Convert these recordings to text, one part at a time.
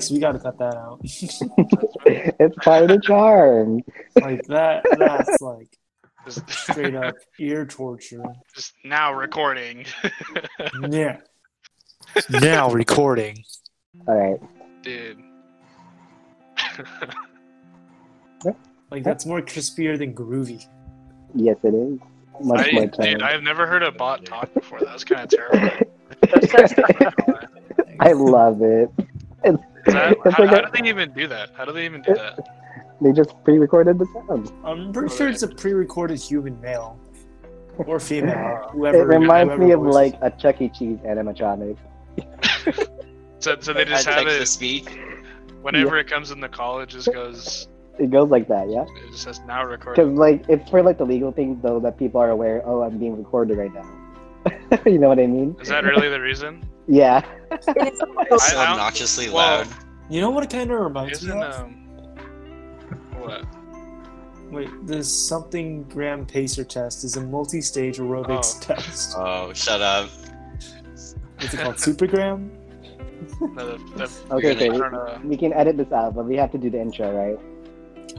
Yikes, we gotta cut that out. it's part of the charm. like that that's like straight up ear torture. just now recording. Yeah. now recording. All right. Dude. Like that's more crispier than groovy. Yes, it is. Much I, more dude. I've never heard a bot talk before. That was kind of terrible. I love it. it. Is that, how, like how a- do they even do that? How do they even do that? They just pre-recorded the sound. I'm pretty sure it's a pre-recorded human male or female, It reminds whoever me of voices like a Chuck E. Cheese animatronic. So, so they just have to it speak. whenever it comes in the call. It just goes. It goes like that, yeah. It just says now Because like it's for like the legal things though that people are aware. Oh, I'm being recorded right now. you know what I mean? Is that really the reason? Yeah. So I- I- obnoxiously well, loud. You know what it kind of reminds me of? um. What? Wait, this something gram pacer test is a multi-stage aerobics Oh. test. Oh, shut up. What's it called? Supergram? No, the, the, Okay, okay. don't. We can edit this out, but we have to do the intro, right?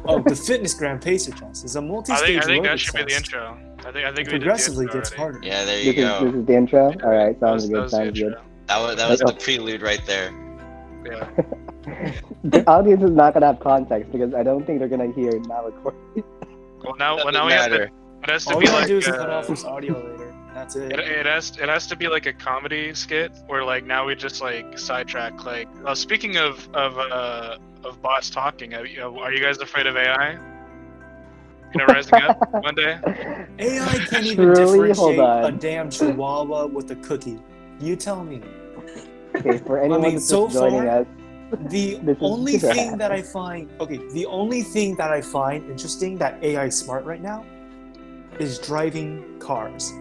Oh, the fitness gram pacer test is a multi-stage think I think that aerobics should be the test. intro. I think I It think we did the progressively gets harder. Yeah, there This you is go. this is the intro. All right, That was, sounds that good. was the Sounds good. That was that was the prelude right there. Yeah. the audience is not gonna have context because I don't think they're gonna hear now recording. Well, now well, now we have to. It has to All be we gotta like. do is uh, cut off this audio later. That's it. It, it has it has to be like a comedy skit where like now we just like sidetrack like uh, speaking of of uh of bots talking are you, are you guys afraid of AI? You know, rising up one day. AI can't even Truly, differentiate a damn chihuahua with a cookie. You tell me. Okay, for anyone mean, that's so just joining far- us, The This is only super thing bad. that I find okay, the only thing that I find interesting that AI is smart right now is driving cars.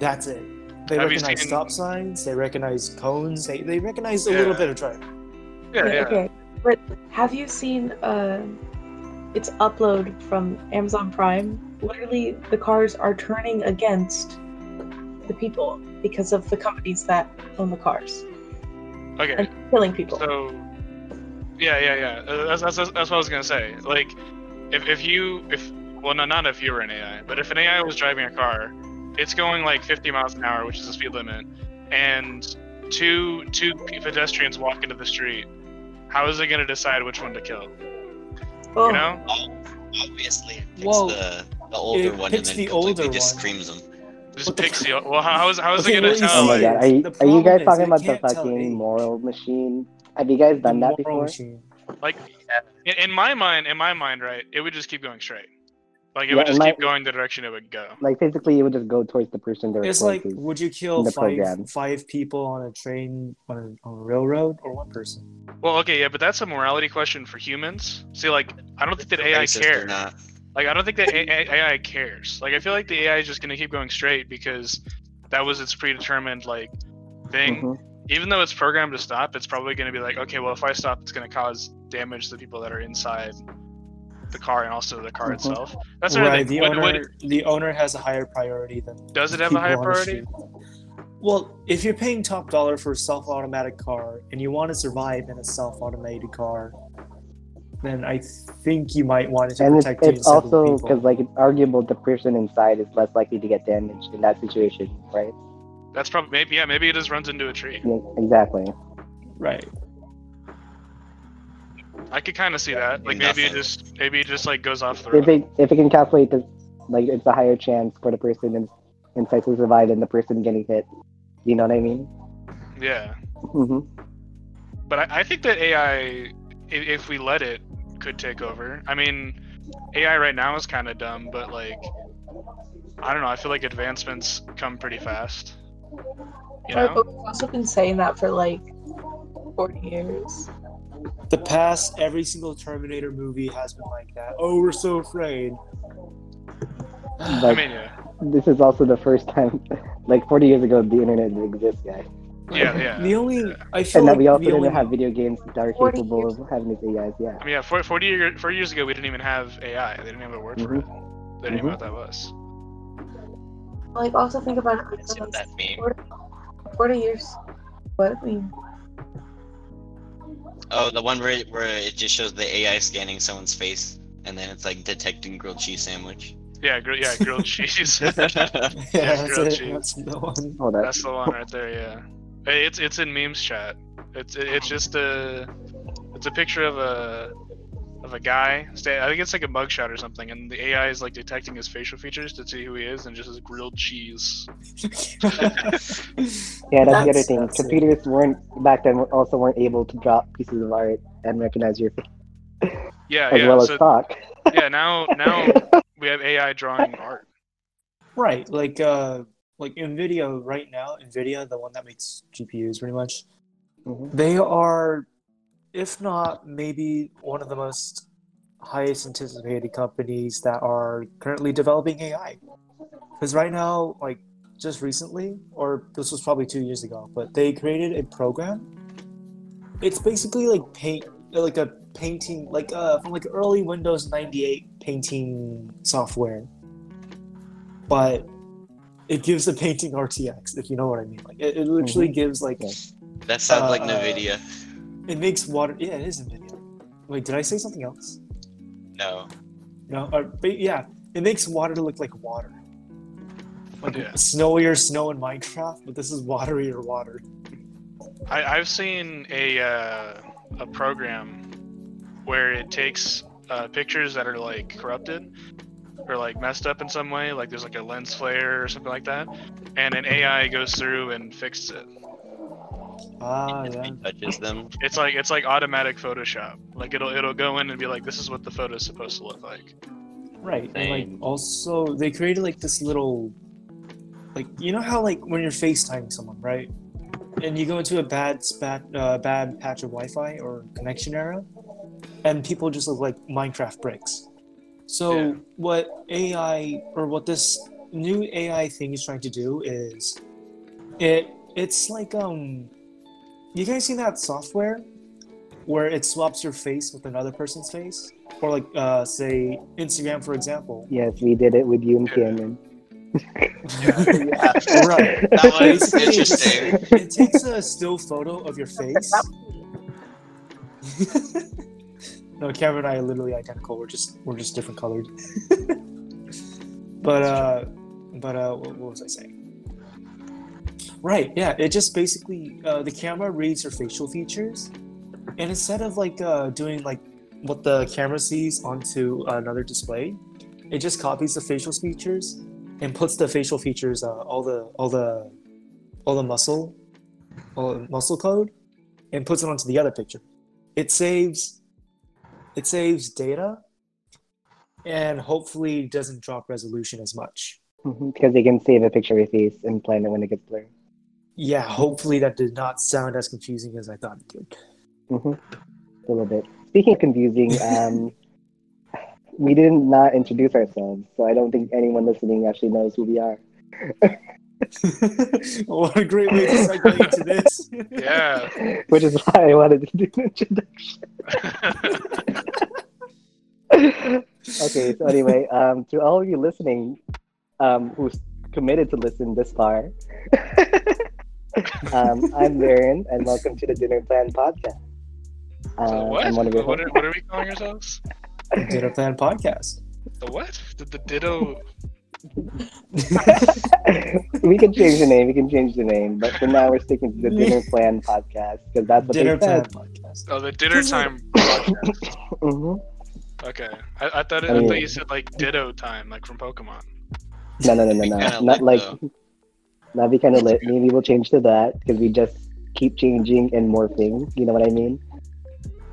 That's it. They Have recognize seen- stop signs, they recognize cones, they, they recognize a Yeah. little bit of driving. Yeah, yeah. Okay, but have you seen uh, its upload from Amazon Prime? Literally, the cars are turning against the people because of the companies that own the cars Okay. and killing people. So, yeah, yeah, yeah. Uh, That's, that's, that's what I was gonna say. Like, if, if you if well, no, not if you were an AI, but if an AI was driving a car, it's going like 50 miles an hour, which is the speed limit, and two two pedestrians walk into the street. How is it gonna decide which one to kill? Oh, You know? Obviously, it picks Well, the, the older it one and picks then the completely older just one. screams them. Just What the picks the well. How, how is how is Okay, it gonna what tell? oh my god, are you, are you guys problem is talking about the fucking moral machine? Have you guys done that The moral before? machine. like in, in my mind, in my mind, right? It would just keep going straight. Like it Yeah, would just in my- keep going the direction it would go. Like physically, it would just go towards the person they're It's like, closest. would you kill five program. five people on a train on a, on a railroad or one person? Well, okay, yeah, but that's a morality question for humans. See, like, I don't think that AI cares. Like, I don't think that A- A- AI cares. Like, I feel like the AI is just gonna keep going straight because that was its predetermined like thing. Mhm. Even though it's programmed to stop, it's probably gonna be like, okay, well, if I stop, it's gonna cause damage to the people that are inside the car and also the car Mhm. itself. That's what right. The Would- owner would- the owner has a higher priority than does it have a higher priority? Well, if you're paying top dollar for a self-automatic car and you want to survive in a self-automated car, then I think you might want to And it's, protect it's innocent also because like it's arguable the person inside is less likely to get damaged in that situation, right? That's probably maybe yeah, maybe it just runs into a tree. Yeah, exactly. right. I could kind of see that. Like maybe it just maybe it just like goes off the If road. it if it can calculate this, like it's a higher chance for the person in, inside to survive than the person getting hit. You know what I mean? Yeah. hmm But I, I think that AI, i- if we let it, could take over. I mean, AI right now is kind of dumb, but like, I don't know. I feel like advancements come pretty fast. You know? but we've also been saying that for like 40 years. The past every single Terminator movie has been like that. Oh, we're so afraid. I mean, yeah, this is also the first time, like 40 years ago, the internet didn't exist, guys. yeah, yeah. The only I feel And that we also the didn't only, have video games that are capable years. of having these AIs. Yeah. I mean, yeah. 40, year, 40 years ago, we didn't even have AI. They didn't have a word for it. Mm-hmm. They didn't even know mm-hmm. what that was. Like, also think about it. Like, that mean? 40, 40 years. What? I mean, Oh, the one where it, where it just shows the AI scanning someone's face, and then it's like detecting grilled cheese sandwich. Yeah, gr- yeah, grilled cheese. Yeah, Yeah, that's grilled it. cheese. That's the one. Oh, that. That's the one right there. Yeah, Hey, it's it's in memes chat. It's it's just a it's a picture of a of a guy. Stay, I think it's like a mugshot or something, and the AI is like detecting his facial features to see who he is, and just his grilled cheese. Yeah, that's, the other thing. Computers weren't back then also weren't able to drop pieces of art and recognize your face Yeah, as yeah. well as so talk. yeah, now now we have AI drawing art. Right, like uh, like Nvidia right now, Nvidia, the one that makes GPUs, pretty much. Mhm. They are, if not maybe one of the most highest anticipated companies that are currently developing AI. Because right now, like just recently, or this was probably two years ago, but they created a program. It's basically like paint, like a painting, like uh, from like early Windows '98 painting software, but it gives a painting RTX, if you know what I mean. Like it, it literally gives like Yeah. That sounds like Uh, Nvidia. It makes water. Yeah, it is Nvidia. Wait, did I say something else? No. No, or, but yeah, it makes water look like water. Like Yeah. snowier snow in Minecraft, but this is waterier water. I, I've seen a uh, a program where it takes uh, pictures that are like corrupted or like messed up in some way, like there's like a lens flare or something like that, and an AI goes through and fixes it. Ah, yeah. touches them. It's like it's like automatic Photoshop. Like it'll it'll go in and be like, this is what the photo is supposed to look like. Right. And like also they created like this little like you know how like when you're FaceTiming someone, right? And you go into a bad spat uh, bad patch of Wi-Fi or connection error, and people just look like Minecraft bricks. So Yeah. what AI or what this new AI thing is trying to do is it it's like um you guys seen that software where it swaps your face with another person's face? Or like uh say Instagram for example. Yes, we did it with you and Yeah. Cameron. Right. That was it interesting. It takes a still photo of your face. no, Cameron and I are literally identical. We're just we're just different colored. but uh but uh what, what was I saying? Right, yeah, it just basically uh, the camera reads your facial features and instead of like uh doing like what the camera sees onto another display, it just copies the facial features and puts the facial features uh, all the all the all the muscle all the muscle code and puts it onto the other picture it saves it saves data and hopefully doesn't drop resolution as much Mhm, because they can save a picture of your face and plan it when it gets blurry. Yeah hopefully that did not sound as confusing as i thought it did hmm A little bit. Speaking of confusing, um, we did not introduce ourselves, so I don't think anyone listening actually knows who we are. what a great way to segue into this Yeah. Which is why I wanted to do an introduction. okay, so anyway, um, to all of you listening, um, who's committed to listen this far, um, I'm Darren, and welcome to the Dinner Plan Podcast. So Um, what? I'm one of your What are, what are we calling ourselves? dinner plan podcast The what? The, the ditto. we can change the name. We can change the name, but for now we're sticking to the Dinner Plan Podcast because that's what dinner they plan said. podcast Oh, the dinner time podcast. hmm Okay, I, I thought it, I yeah. thought you said like Ditto time, like from Pokemon. No, no, no, no, no. Not lit, like that'd be kind of lit. Maybe we'll change to that because we just keep changing and morphing. You know what I mean?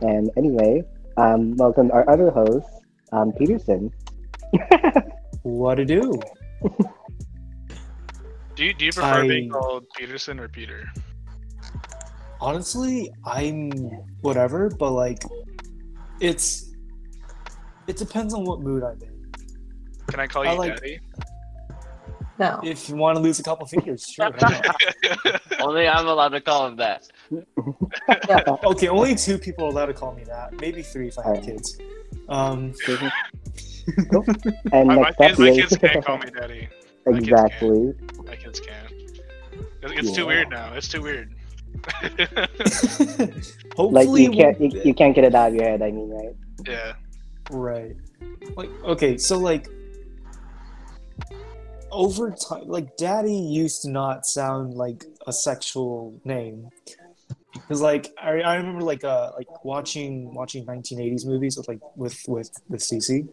And anyway, um, welcome our other host, um, Peterson. what to do Do you do you prefer being called Peterson or Peter? honestly i'm whatever but like it's it depends on what mood i'm in Can I call I you like- Daddy? No. if you want to lose a couple fingers sure? Only I'm allowed to call him that. okay only two people are allowed to call me that maybe three if i have kids um And my, my kids, my kids can't call me Daddy. my kids exactly. My kids can't. It- It's too weird now. It's too weird. Hopefully, Like you can't you, you can't get it out of your head. I mean, right? yeah. Right. Like okay, so like over time like daddy used to not sound like a sexual name. Because like I, I remember like uh like watching watching 1980s movies with like with with with Cece.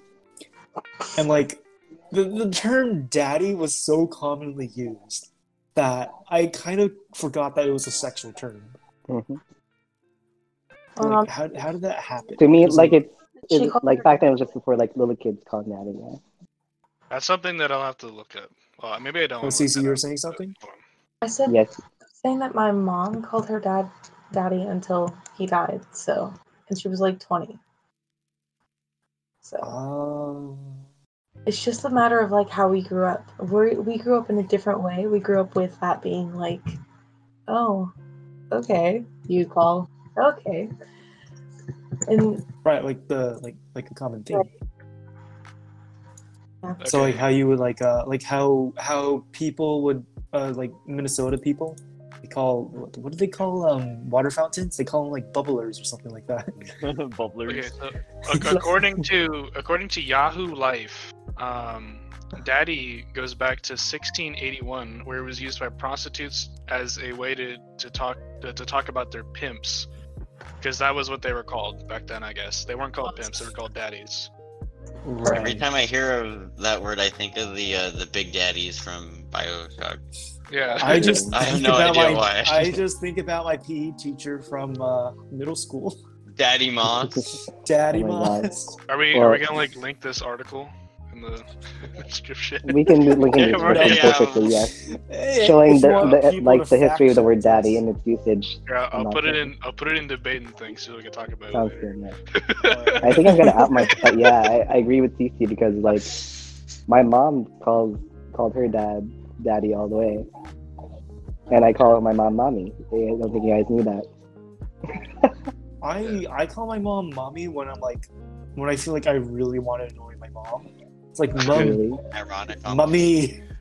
And like the, the term daddy was so commonly used that I kind of forgot that it was a sexual term. Mhm. Like, Um, how, how did that happen? To me, It was like it's, She it's called like back then it was just before like little kids calling that. Yeah. That's something that I'll have to look up. Well, maybe I don't. Oh, wanna Cece, you were saying something? I said Yes. saying that my mom called her dad daddy until he died. So, and she was like 20. So Um, it's just a matter of like how we grew up. We we grew up in a different way. We grew up with that being like, oh, okay, you call, okay, and right, like the like like a common thing. Yeah. So like how you would like uh like how how people would uh like Minnesota people they call what, what do they call um water fountains? They call them like bubblers or something like that. Bubblers. Okay, so according to according to Yahoo Life, um, Daddy goes back to 1681, where it was used by prostitutes as a way to, to talk to, to talk about their pimps, because that was what they were called back then. I guess they weren't called pimps; they were called daddies. Every time I hear of that word, I think of the uh, the big daddies from Bioshock. Yeah. I just I have think no about idea my, why. I just think about my PE teacher from uh, middle school, Daddy Moss. Daddy Oh my God. Moss. are we Well- are we gonna like link this article in the description? We can we can Yeah, do right, yeah. perfectly. Yes. Hey, Showing if you the, the like the history of the word daddy and its usage. Here, I'll, I'll put it in. I'll put it in debate and things so we can talk about it Sounds later. good. Yeah. I think I'm gonna out my. But yeah, I, I agree with Cece because like my mom calls called her dad daddy all the way, and I call my mom mommy. I don't think you guys knew that. I I call my mom mommy when I'm like when I feel like I really want to annoy my mom. It's like mom, Really? Ironic. mummy.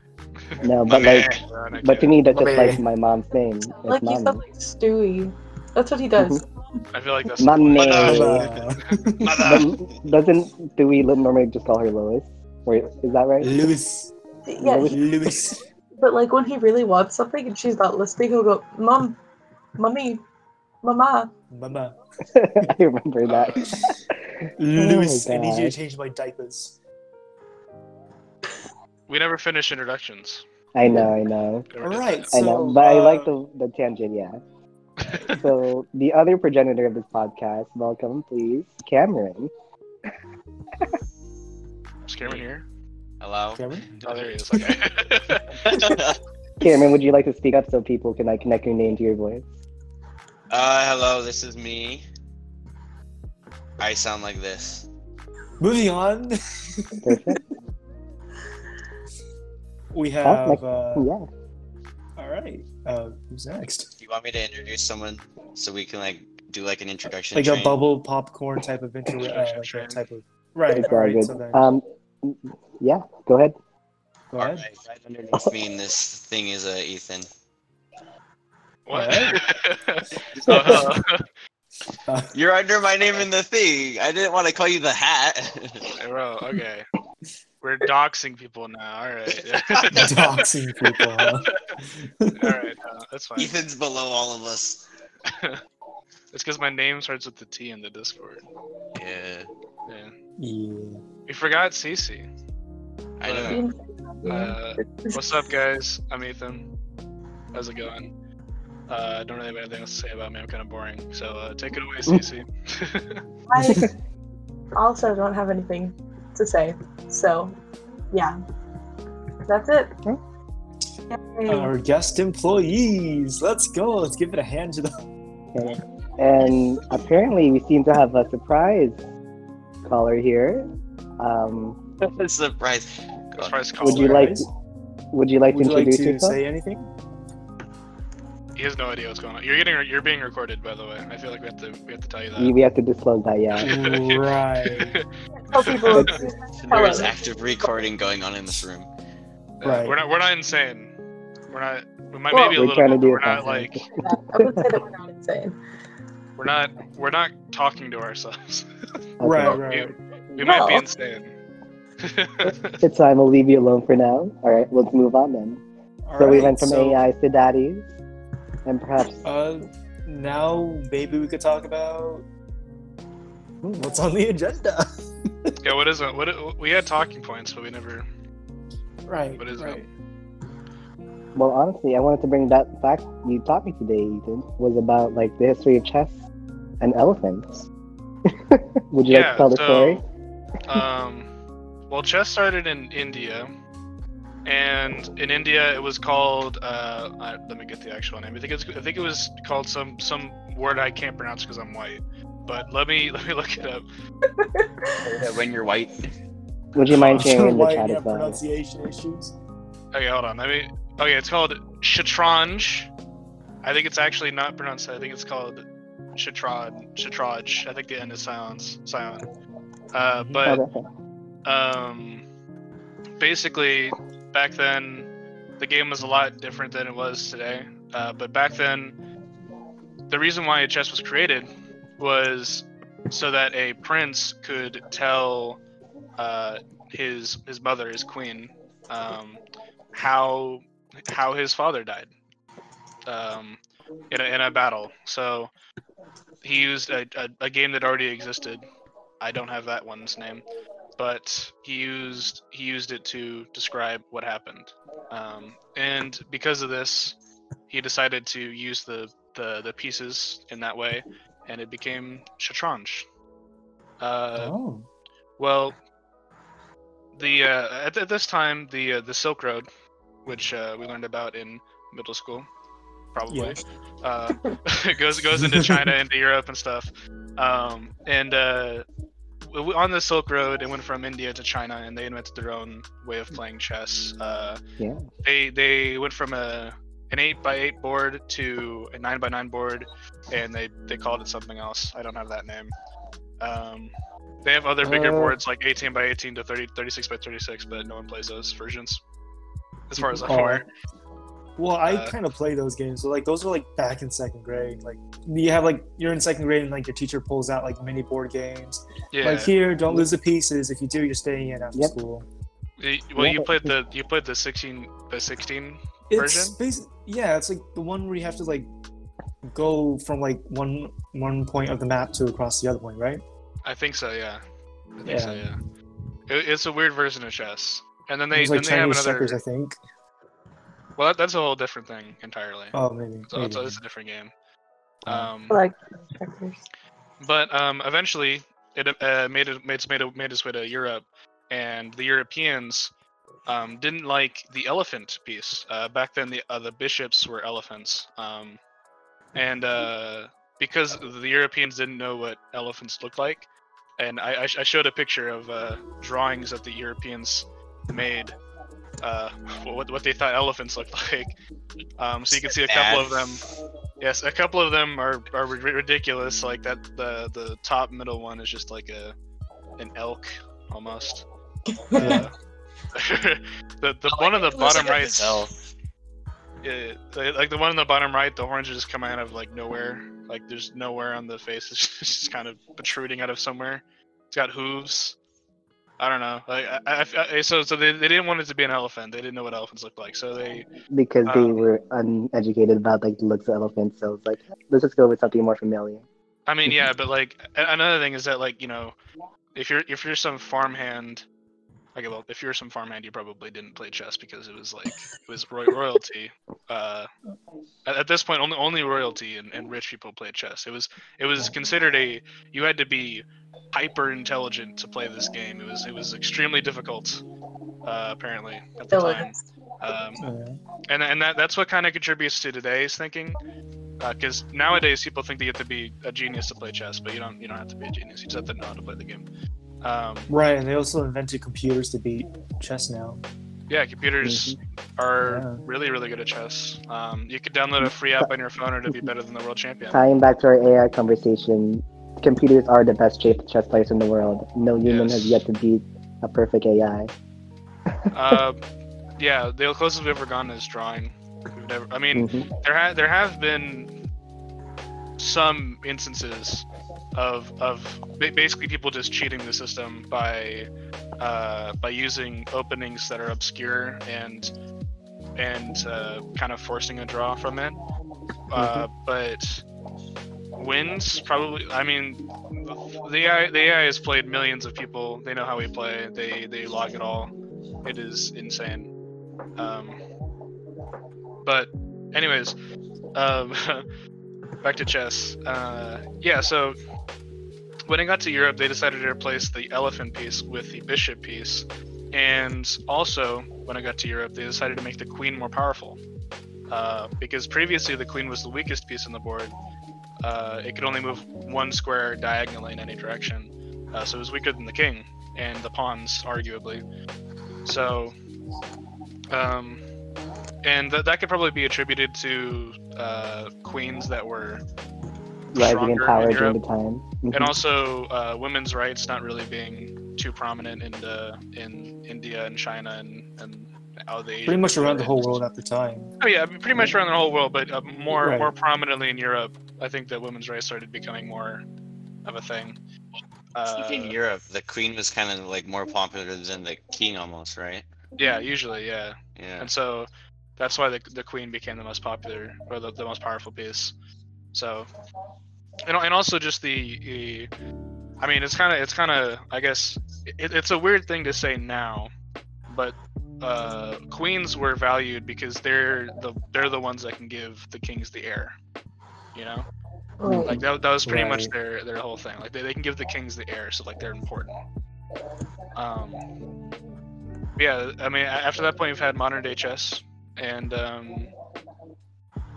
No, but like, Ironic, but to me that's just like my mom's name. It's like you sound like Stewie. That's what he does. Mm-hmm. I feel like that's Mommy. Mother. Mother. Mother. Doesn't do we normally just call her Lois? Or is that right? Louis. Yeah, he- Louis. but like when he really wants something and she's not listening, he'll go, "Mom, mummy, mama." Mama. I remember that. Louis, Oh, I need you to change my diapers. We never finish introductions. I know, I know. We Alright, that. I know, So, but I uh, like the the tangent. Yeah. So the other progenitor of this podcast, welcome, please, Cameron. Is Cameron here? Hello. Cameron? Oh, there he is. Okay. Cameron, would you like to speak up so people can like connect your name to your voice? uh, hello. This is me. I sound like this. Moving on. Perfect. We Huh? have. Like- Uh, yeah. all right. Uh, who's next? Do you want me to introduce someone so we can like do like an introduction? Like a bubble popcorn type of intro. Uh, like type of. Right. It's All all right. good. So then, Um, yeah. Go ahead. go All ahead. right, right underneath me in this thing is uh, Ethan. what? Alright. oh, hello. Uh, You're under my name in the thing. I didn't want to call you the hat. Hey, bro, okay. We're doxing people now. All right. doxing people. Huh? all right. Uh, that's fine. Ethan's below all of us. It's because my name starts with the T in the Discord. Yeah, Yeah. Yeah. We forgot Cece. I know. Uh, what's up, guys? I'm Ethan. How's it going? Uh, I don't really have anything else to say about me. I'm kind of boring. So uh, take it away, Cece. I also don't have anything to say. So, yeah, that's it. Yay. Our guest employees. Let's go. Let's give it a hand to them. Okay. And apparently, we seem to have a surprise caller here. Um, Surprise. Surprise would you like? Would you like Would to you like introduce to yourself? say anything? He has no idea what's going on. You're getting you're being recorded, by the way. I feel like we have to we have to tell you that. We we have to disclose that. Yeah. Right. Tell people. There is active recording going on in this room. Uh, Right. We're not we're not insane. We're not. We might Well- maybe a We're little trying to bit. do But we're a not like podcast. I would say that we're not insane. we're not we're not talking to ourselves. Right, Okay. right. we might be insane. It's fine. We'll leave you alone for now. All right, let's move on then. All so we went from so, AIs to daddies, and perhaps Uh, now maybe we could talk about what's on the agenda. yeah, what is it? What we had talking points, but we never. right. What is it? Well, honestly, I wanted to bring that fact you taught me today, Ethan, was about like the history of chess and elephants. Would you like to tell the so- story? Um, well, chess started in India, and in India it was called. Uh, uh, let me get the actual name. I think it's. I think it was called some some word I can't pronounce because I'm white. But let me let me look it up. when you're white. Would you mind sharing in the Why chat you as have well? pronunciation issues? Okay, hold on. Let me. Okay, it's called Shatranj. I think it's actually not pronounced. I think it's called Shatrad. Shatraj. I think the end is silence. Silent. Uh, but um, basically, back then, the game was a lot different than it was today. Uh, but back then, the reason why chess was created was so that a prince could tell uh, his his mother, his queen, um, how how his father died um, in a, in a battle. So he used a, a, a game that already existed. I don't have that one's name, but he used he used it to describe what happened. Um, and because of this, he decided to use the, the, the pieces in that way, and it became Shatranj. Uh, oh. well, the uh, at, at this time, the uh, the Silk Road, which uh, we learned about in middle school, probably, uh, goes goes into China, into Europe, and stuff. Um, and uh, on the Silk Road, it went from India to China, and they invented their own way of playing chess. Uh, Yeah. They they went from a an eight by eight board to a nine by nine board, and they they called it something else. I don't have that name. Um, they have other bigger Uh, boards like 18 by 18 to 30, 36 by 36, but no one plays those versions, as far as I'm aware. Well, I Uh, kind of play those games. So like those were like back in second grade. Like you have like you're in second grade and like your teacher pulls out like mini board games. Yeah. Like here, don't lose the pieces. If you do, you're staying in after Yep. school. Y- well, Yeah, you played the you played the 16 the 16. It's Version? basi- yeah, it's like the one where you have to like go from like one one point of the map to across the other point, right? I think so. Yeah. I think Yeah. so. Yeah. It, it's a weird version of chess. And then they It's then like they have another. checkers, I think. Well, that, that's a whole different thing entirely. Oh, maybe. so it's, maybe. it's a different game. Oh. Um, I like checkers. but um, eventually it uh, made it made its made, it- made its way to Europe, and the Europeans um, didn't like the elephant piece. Uh, back then, the uh, the bishops were elephants, um, and uh, because the Europeans didn't know what elephants looked like, and I, I, sh- I showed a picture of uh, drawings that the Europeans made. Uh, what, what they thought elephants looked like. Um, so you can see a couple of them. Yes, a couple of them are, are ri- ridiculous. Like that, the the top middle one is just like a an elk almost. Uh, the the one on the bottom right, yeah, the- like the one on the bottom right, the horns are just come out of like nowhere. Like there's nowhere on the face. It's just kind of protruding out of somewhere. It's got hooves. I don't know. Like I, I, I- so so they, they didn't want it to be an elephant. They didn't know what elephants looked like. So they Because they um, were uneducated about like the looks of elephants, so it's like let's just go with something more familiar. I mean, yeah, but like another thing is that like you know, if you're if you're some farmhand, okay, well, if you're some farmhand, you probably didn't play chess because it was like it was roy- royalty. Uh, at, at this point, only only royalty and, and rich people played chess. It was it was considered a you had to be hyper intelligent to play this game. It was it was extremely difficult. Uh, apparently at the time. Um, Uh, and and that that's what kind of contributes to today's thinking because nowadays people think that you have to be a genius to play chess but you don't you don't have to be a genius you just have to know how to play the game um, right, and they also invented computers to beat chess now. yeah computers are Yeah. really really good at chess um, you could download a free app on your phone or to be better than the world champion Tying back to our AI conversation, computers are the best chess players in the world. No human has yet to beat a perfect AI. uh, yeah the closest we've ever gone is drawing never, I mean, Mhm. there ha- there have been some instances of of basically people just cheating the system by uh, by using openings that are obscure and and uh, kind of forcing a draw from it. Uh, but wins probably. I mean, the AI the AI has played millions of people. They know how we play. They they log it all. It is insane. Um, but anyways, um, back to chess. Uh, yeah, so when it got to Europe, they decided to replace the elephant piece with the bishop piece, and also when it got to Europe, they decided to make the queen more powerful. Uh, because previously the queen was the weakest piece on the board. Uh, it could only move one square diagonally in any direction, uh, so it was weaker than the king and the pawns, arguably. So, um, and th- that could probably be attributed to uh, queens that were Rising in stronger power in during Europe, the time. Mhm. and also uh, women's rights not really being too prominent in the in India and China and and all the Pretty much around the whole areas. world at the time. Oh yeah, I mean, pretty much around the whole world, but uh, more Right. more prominently in Europe. I think that women's rights started becoming more of a thing. Uh, in Europe, the queen was kind of like more popular than the king, almost, right? yeah, usually, yeah. Yeah. and so that's why the, the queen became the most popular or the, the most powerful piece so and, and also just the, the i mean it's kind of it's kind of i guess it, it's a weird thing to say now but uh, queens were valued because they're the they're the ones that can give the kings the heir you know? Right. like that, that was pretty much their their whole thing. Like they, they can give the kings the heir so like they're important. Um yeah i mean after that point we've had modern day chess and um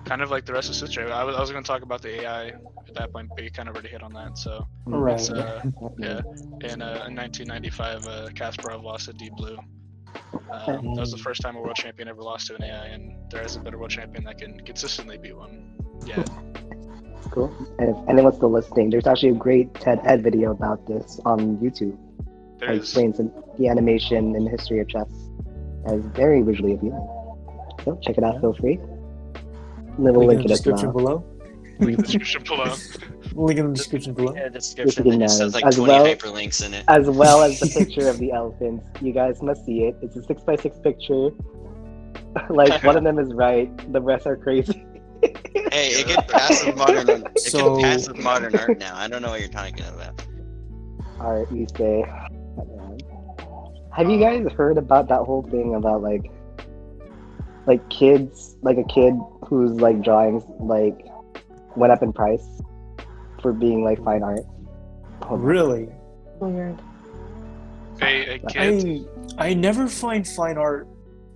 kind of like the rest of history i was, I was going to talk about the ai at that point but you kind of already hit on that so Right. it's, uh, yeah in, uh, in 1995 uh, kasparov lost to deep blue uh, that was the first time a world champion ever lost to an ai and there hasn't been a world champion that can consistently beat one yet Cool. And if anyone's still listening, there's actually a great TED Ed video about this on YouTube. there It is explains the- the animation and the history of chess. And it's very visually appealing. So check it out, feel free. Little Link in link the it as description well. below. link in the description below Link in the description below. Yeah, description. It just has uh, like As 20 well- hyperlinks in it. As well as the picture of the elephants. You guys must see it. It's a six by six picture. like one of them is right, the rest are crazy. Hey, it can pass with modern. It So- can pass with modern art now. I don't know what you're talking about. Art, you say. Have you guys heard about that whole thing about like, like kids, like a kid whose like drawings like went up in price for being like fine art? Hold. Really? Weird. a, a I I never find fine art.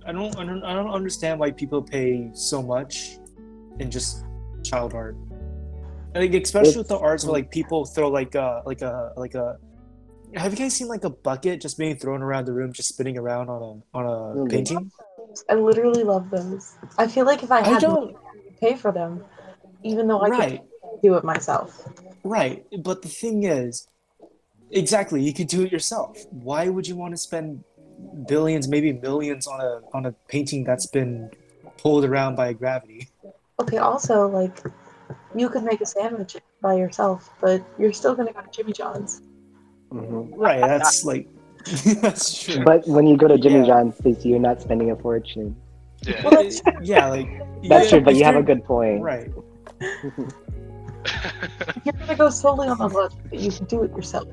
I don't, I don't I don't understand why people pay so much in just child art. Like especially with the arts where like people throw like a like a like a. Have you guys seen like a bucket just being thrown around the room, just spinning around on a on a Really? painting? I literally love those. I feel like if I I had don't. money, I pay for them, even though I Right, could do it myself. right. But the thing is, exactly, you could do it yourself. Why would you want to spend billions, maybe millions on a on a painting that's been pulled around by gravity? Okay, also like you could make a sandwich by yourself, but you're still gonna go to Jimmy John's. Mhm. Right, that's like that's true. But when you go to Jimmy Yeah. John's, they see you're not spending a fortune. yeah Well, that's yeah, like That's yeah, true, but you have a good point. right. you're gonna go solely on the logic but you can do it yourself.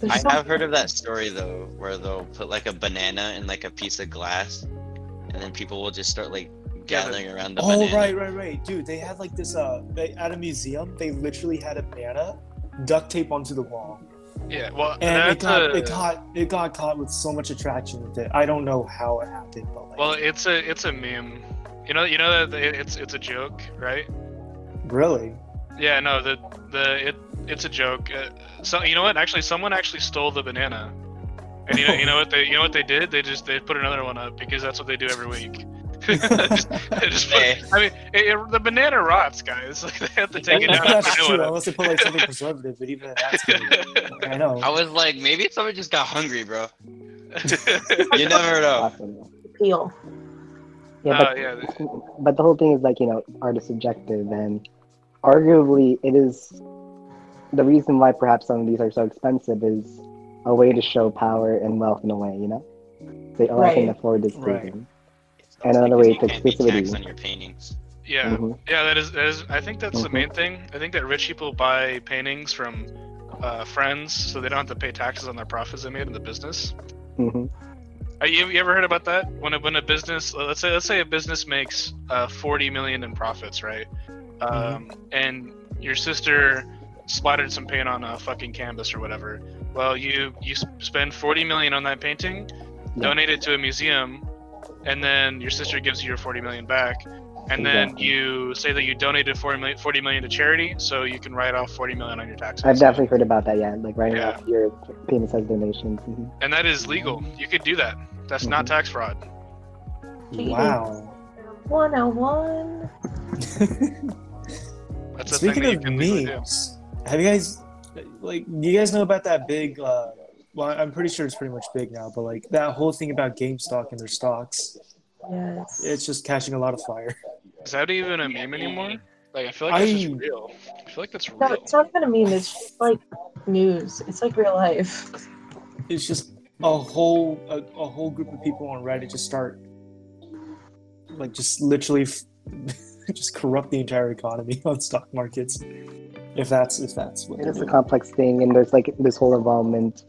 There's I some- have heard of that story though, where they'll put like a banana in like a piece of glass, and then people will just start like Yeah, gathering around the Oh banana. right, right, right, dude. They had like this. Uh, they, at a museum, they literally had a banana duct tape onto the wall, yeah well and it got a, it got it got caught with so much attraction with it. I don't know how it happened, but like, well it's a it's a meme. You know you know that it's it's a joke right? Really, yeah no the the it it's a joke. Uh, so you know what? Actually someone actually stole the banana. And you know you know what they you know what they did? They just they put another one up because that's what they do every week just, put, Hey. I mean, it, it- the banana rots, guys. Like they have to take it down. and that's put true. one up. Unless they put like something preservative, but even that's good. I know. I was like, maybe someone just got hungry, bro. You never know. Awesome. peel. Yeah, Uh, but yeah, but the whole thing is like you know art is subjective and arguably it is the reason why perhaps some of these are so expensive is a way to show power and wealth in a way you know say oh i can afford this Right. painting It's And also another way you to can't be exclusivity. on your paintings. yeah, Mhm. yeah. That is, that is. I think that's the Mhm. main thing. I think that rich people buy paintings from uh, friends, so they don't have to pay taxes on their profits they made in the business. Mhm. Uh, you, you ever heard about that? When a, when a business, let's say let's say a business makes uh, 40 million in profits, right? Um, And your sister splattered some paint on a fucking canvas or whatever. Well, you you spend 40 million on that painting, Yeah. donate it to a museum, and then your sister gives you your 40 million back. And then Exactly. you say that you donated 40 million, 40 million to charity, so you can write off 40 million on your taxes. i've definitely heard about that yeah like writing Yeah. off your payments as donations Mhm. And that is legal. You could do that. That's not Mhm. tax fraud. Wow. 101. That's a Speaking thing that you of can legally do. have you guys like do you guys know about that big uh well I'm pretty sure it's pretty much big now, but like that whole thing about GameStop and their stocks, Yes. it's just catching a lot of fire. Is that even a meme anymore? Like I feel like that's I- real. I feel like that's real. no, real. it's not even a meme. It's just like news. It's like real life. It's just a whole a, a whole group of people on Reddit just start like just literally f- just corrupt the entire economy on stock markets. If that's if that's what it they're a complex thing and there's like this whole involvement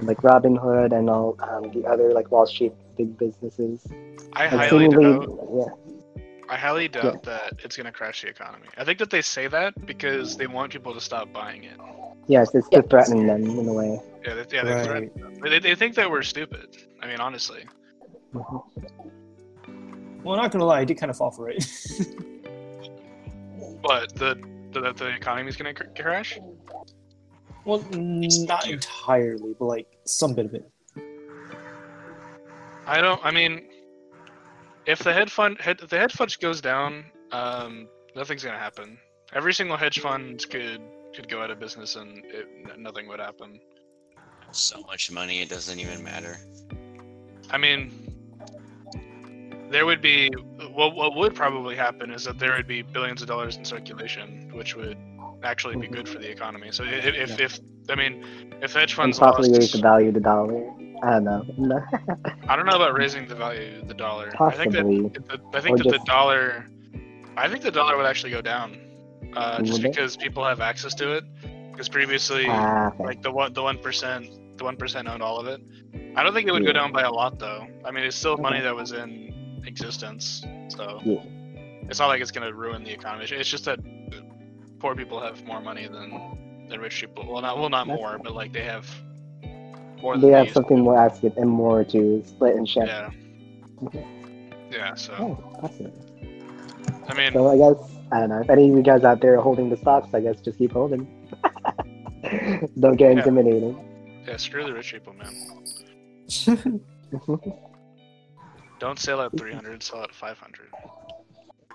like Robinhood and all um, the other like wall street big businesses I and highly doubt. yeah I highly doubt that it's gonna crash the economy. I think that they say that because they want people to stop buying it. yes it's Yeah. to threaten them in a way Yeah, they, yeah, they, Right. threaten- they, they think that we're stupid. I mean, honestly. Mhm. Well, not gonna lie, I did kind of fall for it. But the the, the economy's gonna cr- crash. Well, not entirely, but like some bit of it. I don't. I mean, if the hedge fund head, if the hedge fund goes down, um, nothing's gonna happen. Every single hedge fund could could go out of business and it, nothing would happen. So much money, it doesn't even matter. I mean, there would be what what would probably happen is that there would be billions of dollars in circulation, which would actually be good for the economy. So if if, Yeah. if I mean, if hedge and funds possibly raise the value of the dollar i don't know I don't know about raising the value of the dollar. I think that possibly the, I think Or that the dollar, I think the dollar would actually go down, uh, just Would it? because people have access to it. Because previously, ah, okay. like the one the one percent, the one percent owned all of it. I don't think it would go down by a lot though. I mean, it's still money that was in existence, so Yeah. it's not like it's gonna ruin the economy. It's just that poor people have more money than than rich people. Well, not well, not That's- more, but like they have more. they than have used something to. more active and more to split and share Yeah. Okay. Yeah. So oh awesome I mean, So I guess I don't know if any of you guys out there are holding the stocks. I guess just keep holding. don't get Yeah. intimidated. yeah, screw the rich people, man. Don't sell at 300, sell at 500.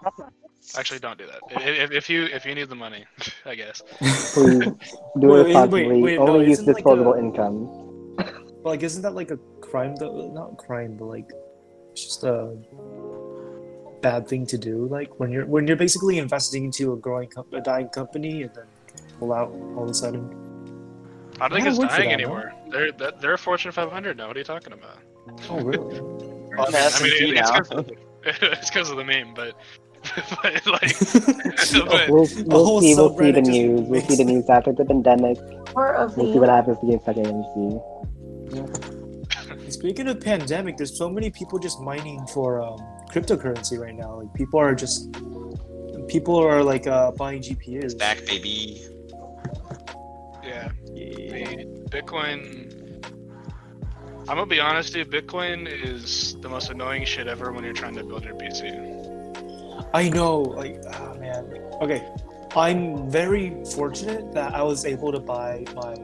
Actually, don't do that. If, if you if you need the money, I guess. Please do Wait, it wait, responsibly. wait, no, Only use isn't like disposable a- income. like, isn't that like a crime though? Not crime, but like it's just a bad thing to do. Like when you're when you're basically investing into a growing, com- a dying company, and then pull out all of a sudden. I don't think it's dying that, anymore. They're that- they're a Fortune 500 now. What are you talking about? Oh really? On I mean, S&P it- it's it's because of the meme, but, but like, but, We'll, we'll whole see. We'll see the subreddit just news. We'll see the news after the pandemic. More of We'll see what happens to the GameStop AMC. Speaking of pandemic, there's so many people just mining for um, cryptocurrency right now. Like people are just people are like uh, buying GPUs. It's back, baby. yeah, Yeah. Bitcoin. I'm gonna be honest, dude. Bitcoin is the most annoying shit ever when you're trying to build your PC. I know, like, oh man. Okay, I'm very fortunate that I was able to buy my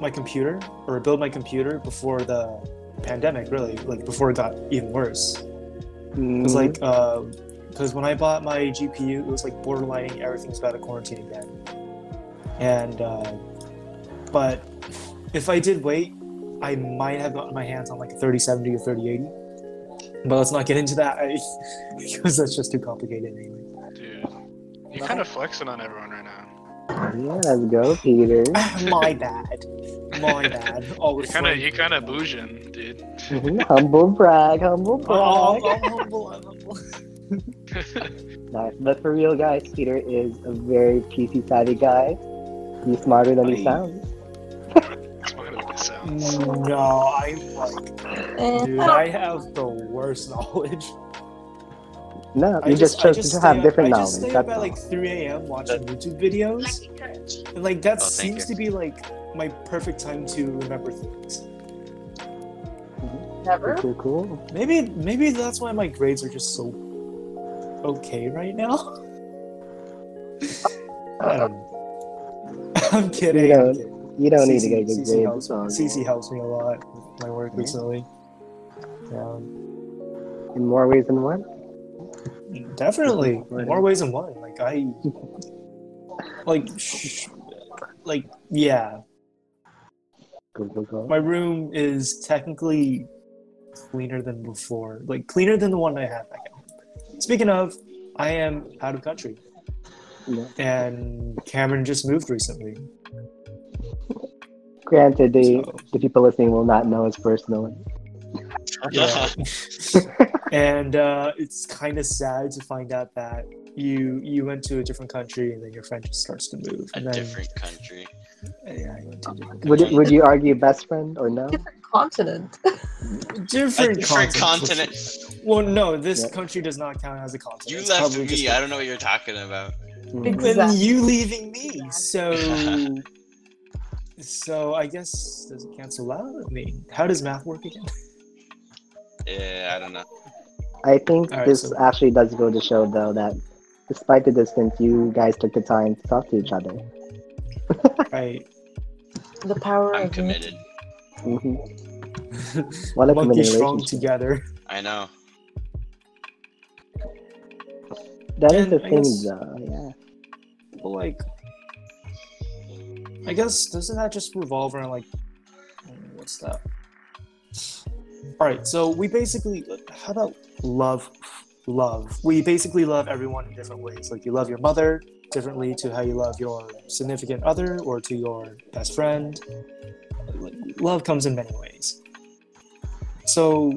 my computer or build my computer before the pandemic. Really, like before it got even worse. It was like, mm-hmm. um, because when I bought my GPU, it was like borderlining everything's about to quarantine again. And, uh, but if I did wait, I might have gotten my hands on like a 3070 or 3080. But let's not get into that because that's just too complicated anyway. Dude, you're kind of flexing on everyone right now. Yeah, let's go, Peter. My bad. My bad. Always You're kind of you kind of bouging, dude. Mhm, humble brag, humble brag. Oh, I'm humble, I'm humble. Nice. But for real, guys, Peter is a very PC savvy guy. He's smarter than he sounds. Smarter sounds. No, I'm like, Eh, dude, I have the worst knowledge. No, I you just, I chose just to have up- different I just knowledge. stay up at like 3 a.m. watching YouTube videos. And like that Oh, seems you. to be like my perfect time to remember things. Never. Cool, cool. Maybe maybe that's why my grades are just so okay right now. I don't know. I'm kidding. You I'm kidding. You don't need to CC get good CC grades. helps, it's all. CC helps me a lot with my work Yeah. recently. Yeah, In more ways than one. definitely Right. more ways than one. Like I, like, sh- like yeah. Cool, cool, cool. My room is technically cleaner than before, like cleaner than the one I had back at home. Speaking of, I am out of country, Yeah. and Cameron just moved recently. Granted, the, So, the people listening will not know us personally. yeah, and uh, it's kind of sad to find out that you you went to a different country and then your friend just starts to move. A And then, different country. Yeah, you went to a different Would country. would you argue best friend or no? Different continent. Different, different continent. continent. Well, no, this Yeah. country does not count as a continent. You It's left me. just I don't know what you're talking about. Then Exactly. you leaving me. So so I guess does it cancel out? I mean, how does math work again? Yeah, I don't know. I think Alright, this so- actually does go to show, though, that despite the distance, you guys took the time to talk to each other. Right. The power I'm of committed. hmm What a Monkey committed strong together. I know. That is And the I thing, guess- though. Yeah. But like I hmm. guess doesn't that just revolve around like what's that? Alright, so we basically how about love love. We basically love everyone in different ways. Like you love your mother differently to how you love your significant other or to your best friend. Love comes in many ways. So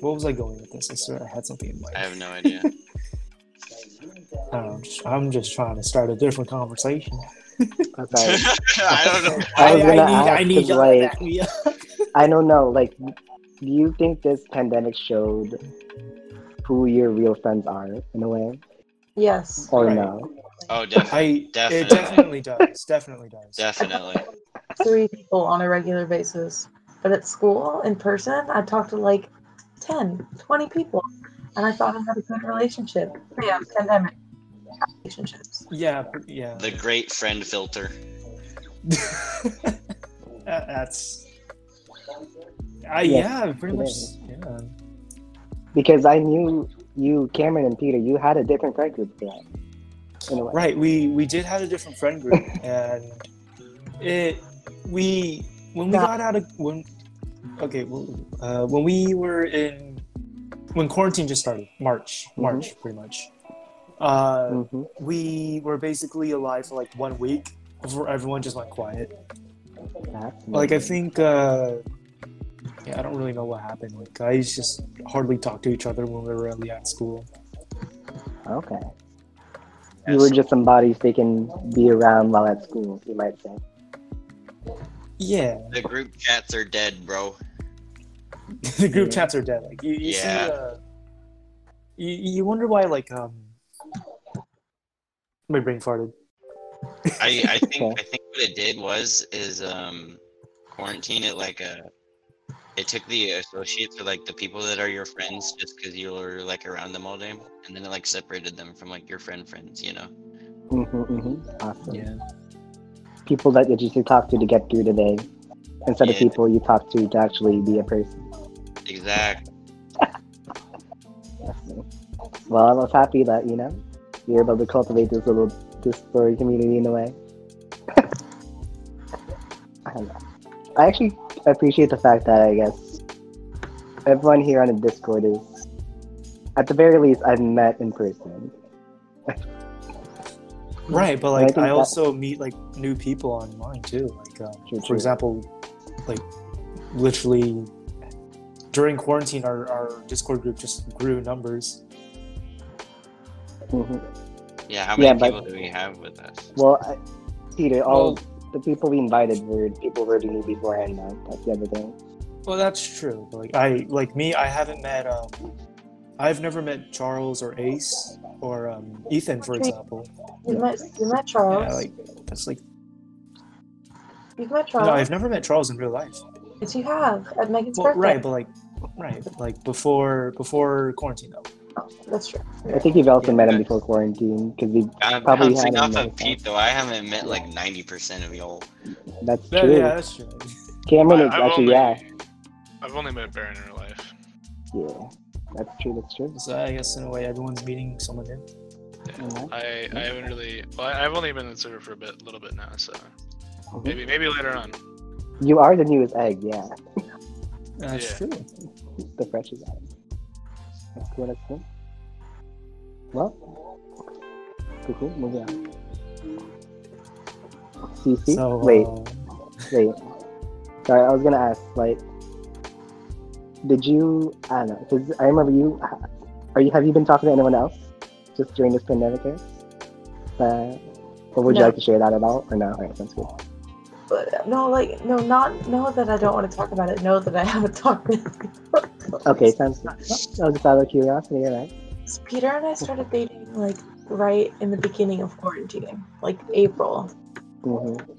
what was I going with this? I swear I had something in mind. I have no idea. I I'm just, I'm just trying to start a different conversation. That's all right. I don't know. I was I, gonna need, I ask, need 'cause, y'all like- back me up. I don't know. Like, do you think this pandemic showed who your real friends are in a way, yes. or Right. no? Oh, definitely. I, Definitely. It definitely does. Definitely does. Definitely. Three people on a regular basis. But at school, in person, I talked to like 10, 20 people. And I thought I had a good relationship. Yeah, pandemic relationships. Yeah, yeah. The great friend filter. That's. I Yes, yeah, pretty much. Yeah. Because I knew you, Cameron and Peter, you had a different friend group for that. In a way. Right. We we did have a different friend group, and it we when we Yeah. got out of when okay well, uh, when we were in when quarantine just started March. March pretty much. Uh, Mhm. we were basically alive for like one week before everyone just went quiet. That's Like I think, uh, yeah, I don't really know what happened. Like guys just hardly talked to each other when we were really at school. okay. You were just some bodies they can be around while at school, you might say. Yeah, The group chats are dead, bro. the group Yeah. chats are dead. Like you, you Yeah. see, uh, you, you wonder why like um, my brain farted. I, I think Okay. I think what it did was is um quarantine it like uh it took the associates or like the people that are your friends just because you were like around them all day and then it like separated them from like your friend friends you know hmm hmm Awesome. Yeah, People that you just talk to to get through the day, instead of people you talk to to actually be a person. exactly Well, I was happy that you know you're able to cultivate this little this story community in a way. I don't know. I actually appreciate the fact that I guess everyone here on the Discord is, at the very least, I've met in person. Right, but like I, that- also meet like new people online too. Like um, True, for true. example, like literally during quarantine, our, our Discord group just grew numbers. Mhm. Yeah, how many Yeah, but- people do we have with us? Well, I, Peter, all Well- the people we invited were people who already knew beforehand. Now that's the other thing. Well, that's true. Like I like me, I haven't met. Um, I've never met Charles or Ace or um, Ethan, for example. You met you met Charles. Yeah, like that's like You've met Charles. no, I've never met Charles in real life. Yes, you have at Megan's Well, birthday. right, but like right, like before before quarantine though. That's true. I think you've also Yeah, met him before quarantine because we. I'm Probably bouncing hadn't off met of Pete though. I haven't met like 90% of y'all. That's true. yeah, that's true. Cameron I- is actually only, yeah, I've only met Baron in real life. yeah. That's true. That's true. So I guess in a way, everyone's meeting someone new. Mhm. I, I haven't really. Well, I- I've only been in the server for a bit, little bit now, so Mhm. maybe maybe later on. You are the newest egg. Yeah, That's Yeah. true. the freshest egg. That's cool. That's cool. Well, cool. cool. Moving on. CC. So Wait. uh, Wait. Sorry, I was gonna ask, like, did you? I don't know, because I remember you. Are you? Have you been talking to anyone else just during this pandemic here? Uh, or would you like to share that at all, or no? Alright, sounds good. But no, like no, not know that I don't want to talk about it. No, that I haven't talked with Okay, sounds good. Well, I was just out of curiosity, alright. So Peter and I started dating like right in the beginning of quarantine, like April. Mm-hmm.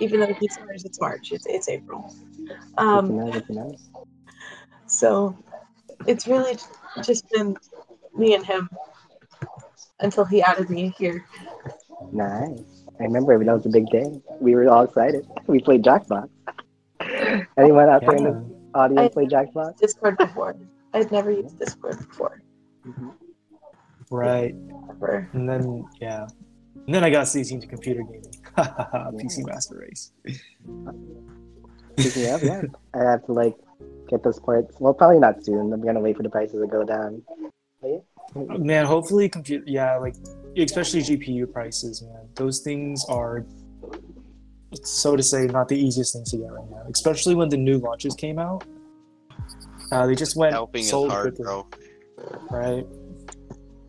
Even though he swears it's March, it's, it's April. Um, know. Good to know. so it's really just been me and him until he added me here. Nice. I remember that was a big day. We were all excited. We played Jackbox. Anyone out there in yeah. The audience play Jackbox? Discord before. I'd never used Discord before. Mm-hmm. right. Ever. And then yeah, and then I got CC into computer gaming. PC Master Race. Speaking of, yeah, I have to like get those parts. Well, probably not soon. I'm gonna wait for the prices to go down. Yeah. Man, hopefully compute. Yeah, like especially GPU prices, man. Those things are, so to say, not the easiest things to get right now. Especially when the new launches came out. Uh, they just went Helping is sold hard, quickly, bro. right?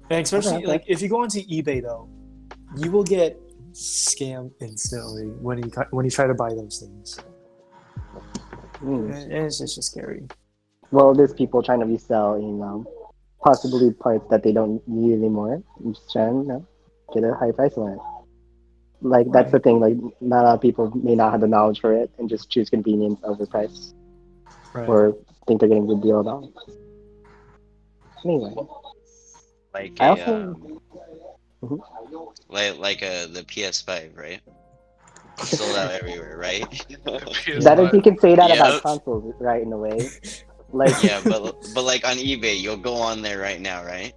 And especially Okay, okay. like if you go onto eBay though, you will get scammed instantly when you when you try to buy those things. Mm. And it's just, just scary. Well, there's people trying to resell, you know, possibly parts that they don't need anymore. I'm just trying, you know, get a high price on it. Like that's the thing. Like not a lot of people may not have the knowledge for it and just choose convenience over price, Right. or think they're getting a good deal about. it. Anyway, Like I a, also uh, like like a the PS5, right? Sold out everywhere, right? that is you can say that Yeah. about consoles, right? In a way, like yeah, but but like on eBay, you'll go on there right now, right?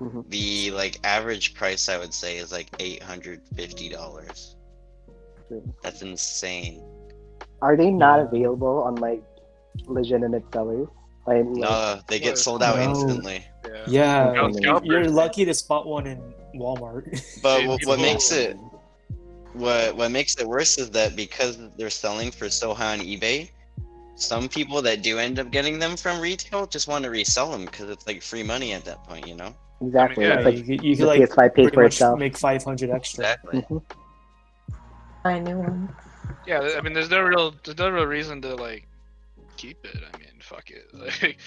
Mhm. The like average price I would say is like eight hundred fifty dollars. True. That's insane. are they not Yeah. available on like legitimate sellers? Like, like No, they get sold out No. instantly. Yeah. Yeah, Scalp- you- scalpers. you're lucky to spot one in Walmart. But Dude, what, what makes it what what makes it worse is that because they're selling for so high on eBay, some people that do end up getting them from retail just want to resell them because it's like free money at that point, you know? Exactly. yeah, it's Right, like you could, you the could like PS5 paid for itself. make 500 extra. Exactly. I knew him. Yeah, I mean, there's no real, there's no real reason to like keep it. I mean, fuck it. Like,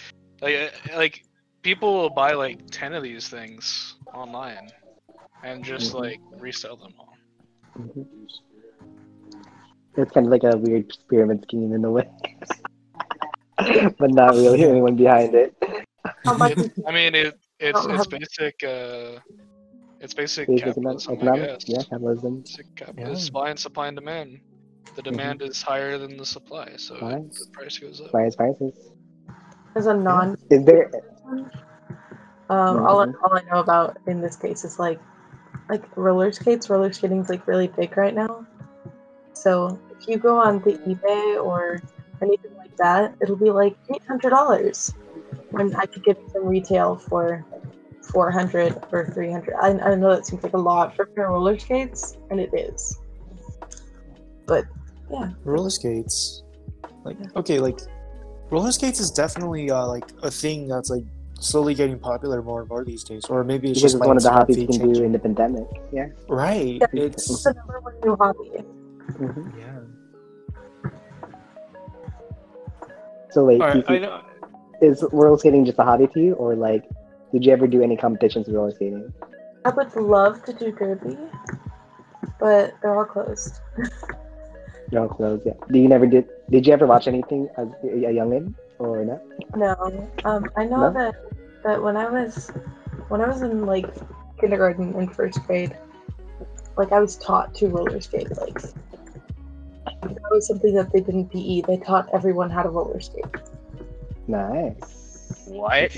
like, uh, like people will buy like ten of these things online and just Mhm. like resell them all. Mhm. It's kind of like a weird pyramid scheme in a way, but not really anyone behind it. It- I mean, it, it's it's basic. uh It's basic Basic capitalism, I economics, guess. yeah, capitalism. Basic capitalism, Yeah. supply and supply and demand. The demand is higher than the supply, so it- Right. the price goes up. Price prices. as a non Is there? um all, I, all I know about in this case is like like roller skates roller skating's like really big right now so if you go on the ebay or anything like that, it'll be like eight hundred dollars when I could get some retail for four hundred or three hundred. I, I know that seems like a lot for pair roller skates, and it is. But yeah, roller skates like okay like roller skates is definitely uh, like a thing that's like slowly getting popular more and more these days or maybe it's Because just it's my one of the Instagram hobbies you feed can do in the pandemic. Yeah. right Yeah. it's it's the number one new hobby. Mhm. yeah So wait, all right Kiki, I know is roller skating just a hobby to you, or like, did you ever do any competitions with roller skating? I would love to do derby, but they're all closed. they're all closed. Yeah. Do you never did? Did you ever watch anything as a youngin or not? No, um, I know No? that that when I was when I was in like kindergarten and first grade, like I was taught to roller skate. Like that was something that they did in PE. They taught everyone how to roller skate. Nice. What?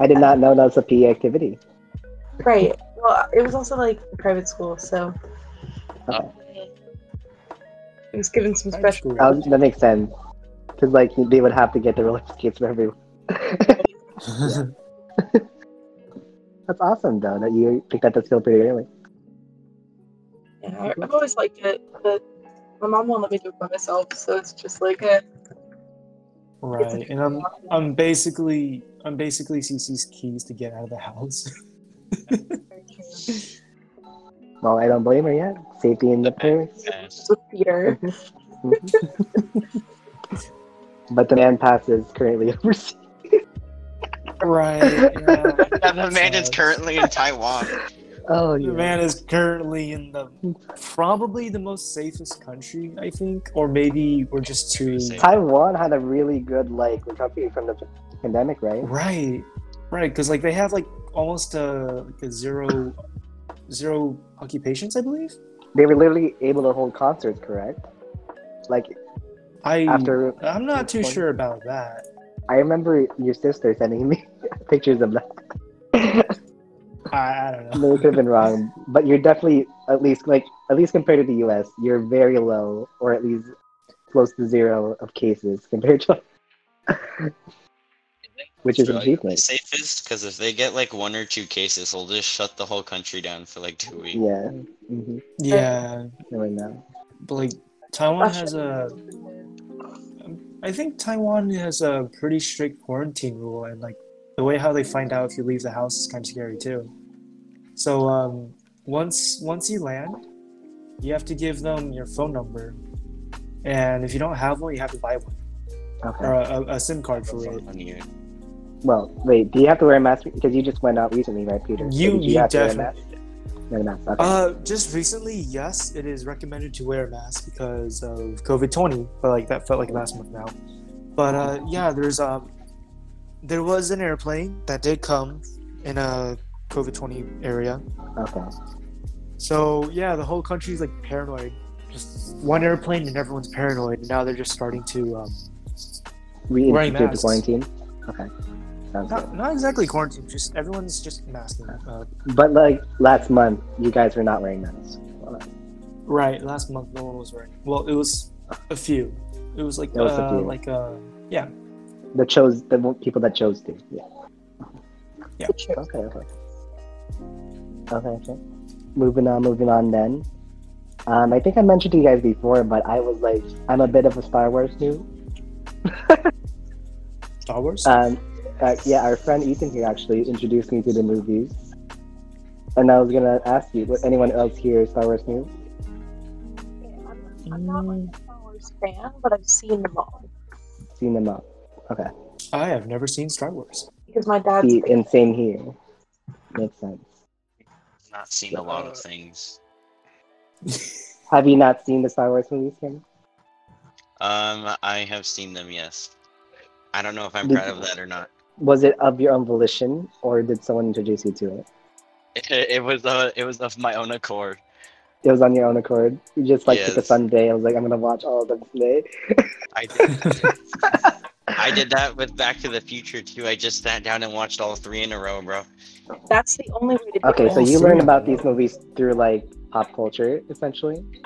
I did not know that was a PE activity. Right. Well, it was also like a private school, so Okay. it was given some special. school. That, makes sense. Because like they would have to get the roller skates for everyone. That's awesome though that you picked up the skill pretty early. Yeah, I- I've always liked it, but my mom won't let me do it by myself, so it's just like eh. Right and i'm i'm basically i'm basically cc's keys to get out of the house Well, I don't blame her yet. Safety in the purse. With Peter. but the man pass is currently overseas. right yeah. Yeah, the man is currently in Taiwan. Oh The man is currently in the probably the most safest country, I think, or maybe we're just too Taiwan had a really good like recovery from the pandemic, right? right, right, because like they have like almost a like a zero zero occupations, I believe. They were literally able to hold concerts, correct? Like I after I'm not too Twenty- sure about that. I remember your sister sending me pictures of that. I, I don't know. They could have been wrong, but you're definitely at least like at least compared to the U.S., you're very low, or at least close to zero of cases compared to, which is an achievement. the safest because if they get like one or two cases, they'll just shut the whole country down for like two weeks. Yeah, mm-hmm. Yeah, right now. but like Taiwan has a. I think Taiwan has a pretty strict quarantine rule, and like the way how they find out if you leave the house is kind of scary too. So um, once once you land, you have to give them your phone number, and if you don't have one, you have to buy one Okay. or a, a, a SIM card for it. On. Well, wait. Do you have to wear a mask because you just went out recently, right, Peter? So You you have to wear a mask? Wear a mask. Okay. Uh, just recently, yes, it is recommended to wear a mask because of COVID twenty, but like that felt like last month now. But uh, yeah, there's um, there was an airplane that did come in a COVID twenty area. okay. So yeah, the whole country's like paranoid. Just one airplane and everyone's paranoid. And now they're just starting to um, wearing Reinstitute the quarantine. Okay. Not, not exactly quarantine. Just everyone's just masking. Uh, But like last month, you guys were not wearing masks. Right. Last month, no one was wearing. Well, it was a few. It was like It was a uh, like uh, yeah. The chose the people that chose to. Yeah. Yeah. Okay. Okay. Okay. Okay. Moving on. Moving on. Then. Um, I think I mentioned to you guys before, but I was like, I'm a bit of a Star Wars noob. Star Wars. Um, uh, yeah, our friend Ethan here actually introduced me to the movies, and I was gonna ask you, would anyone else here Star Wars noob? I'm, I'm not like a Star Wars fan, but I've seen them all Seen them all. Okay. I have never seen Star Wars. because my dad's. See, and same here. Makes sense. Not seen a lot of things. Have you not seen the Star Wars movies, Kim? Um, I have seen them. Yes. I don't know if I'm Did- proud of that or not. Was it of your own volition, or did someone introduce you to it? It, it was uh, it was of my own accord. It was on your own accord. You just like took a Sunday. I was like, I'm gonna watch all of them today. I did. I did that with Back to the Future too. I just sat down and watched all three in a row, bro. That's the only way to do it. Okay, it. so you three learn about these movies through like pop culture, essentially. Is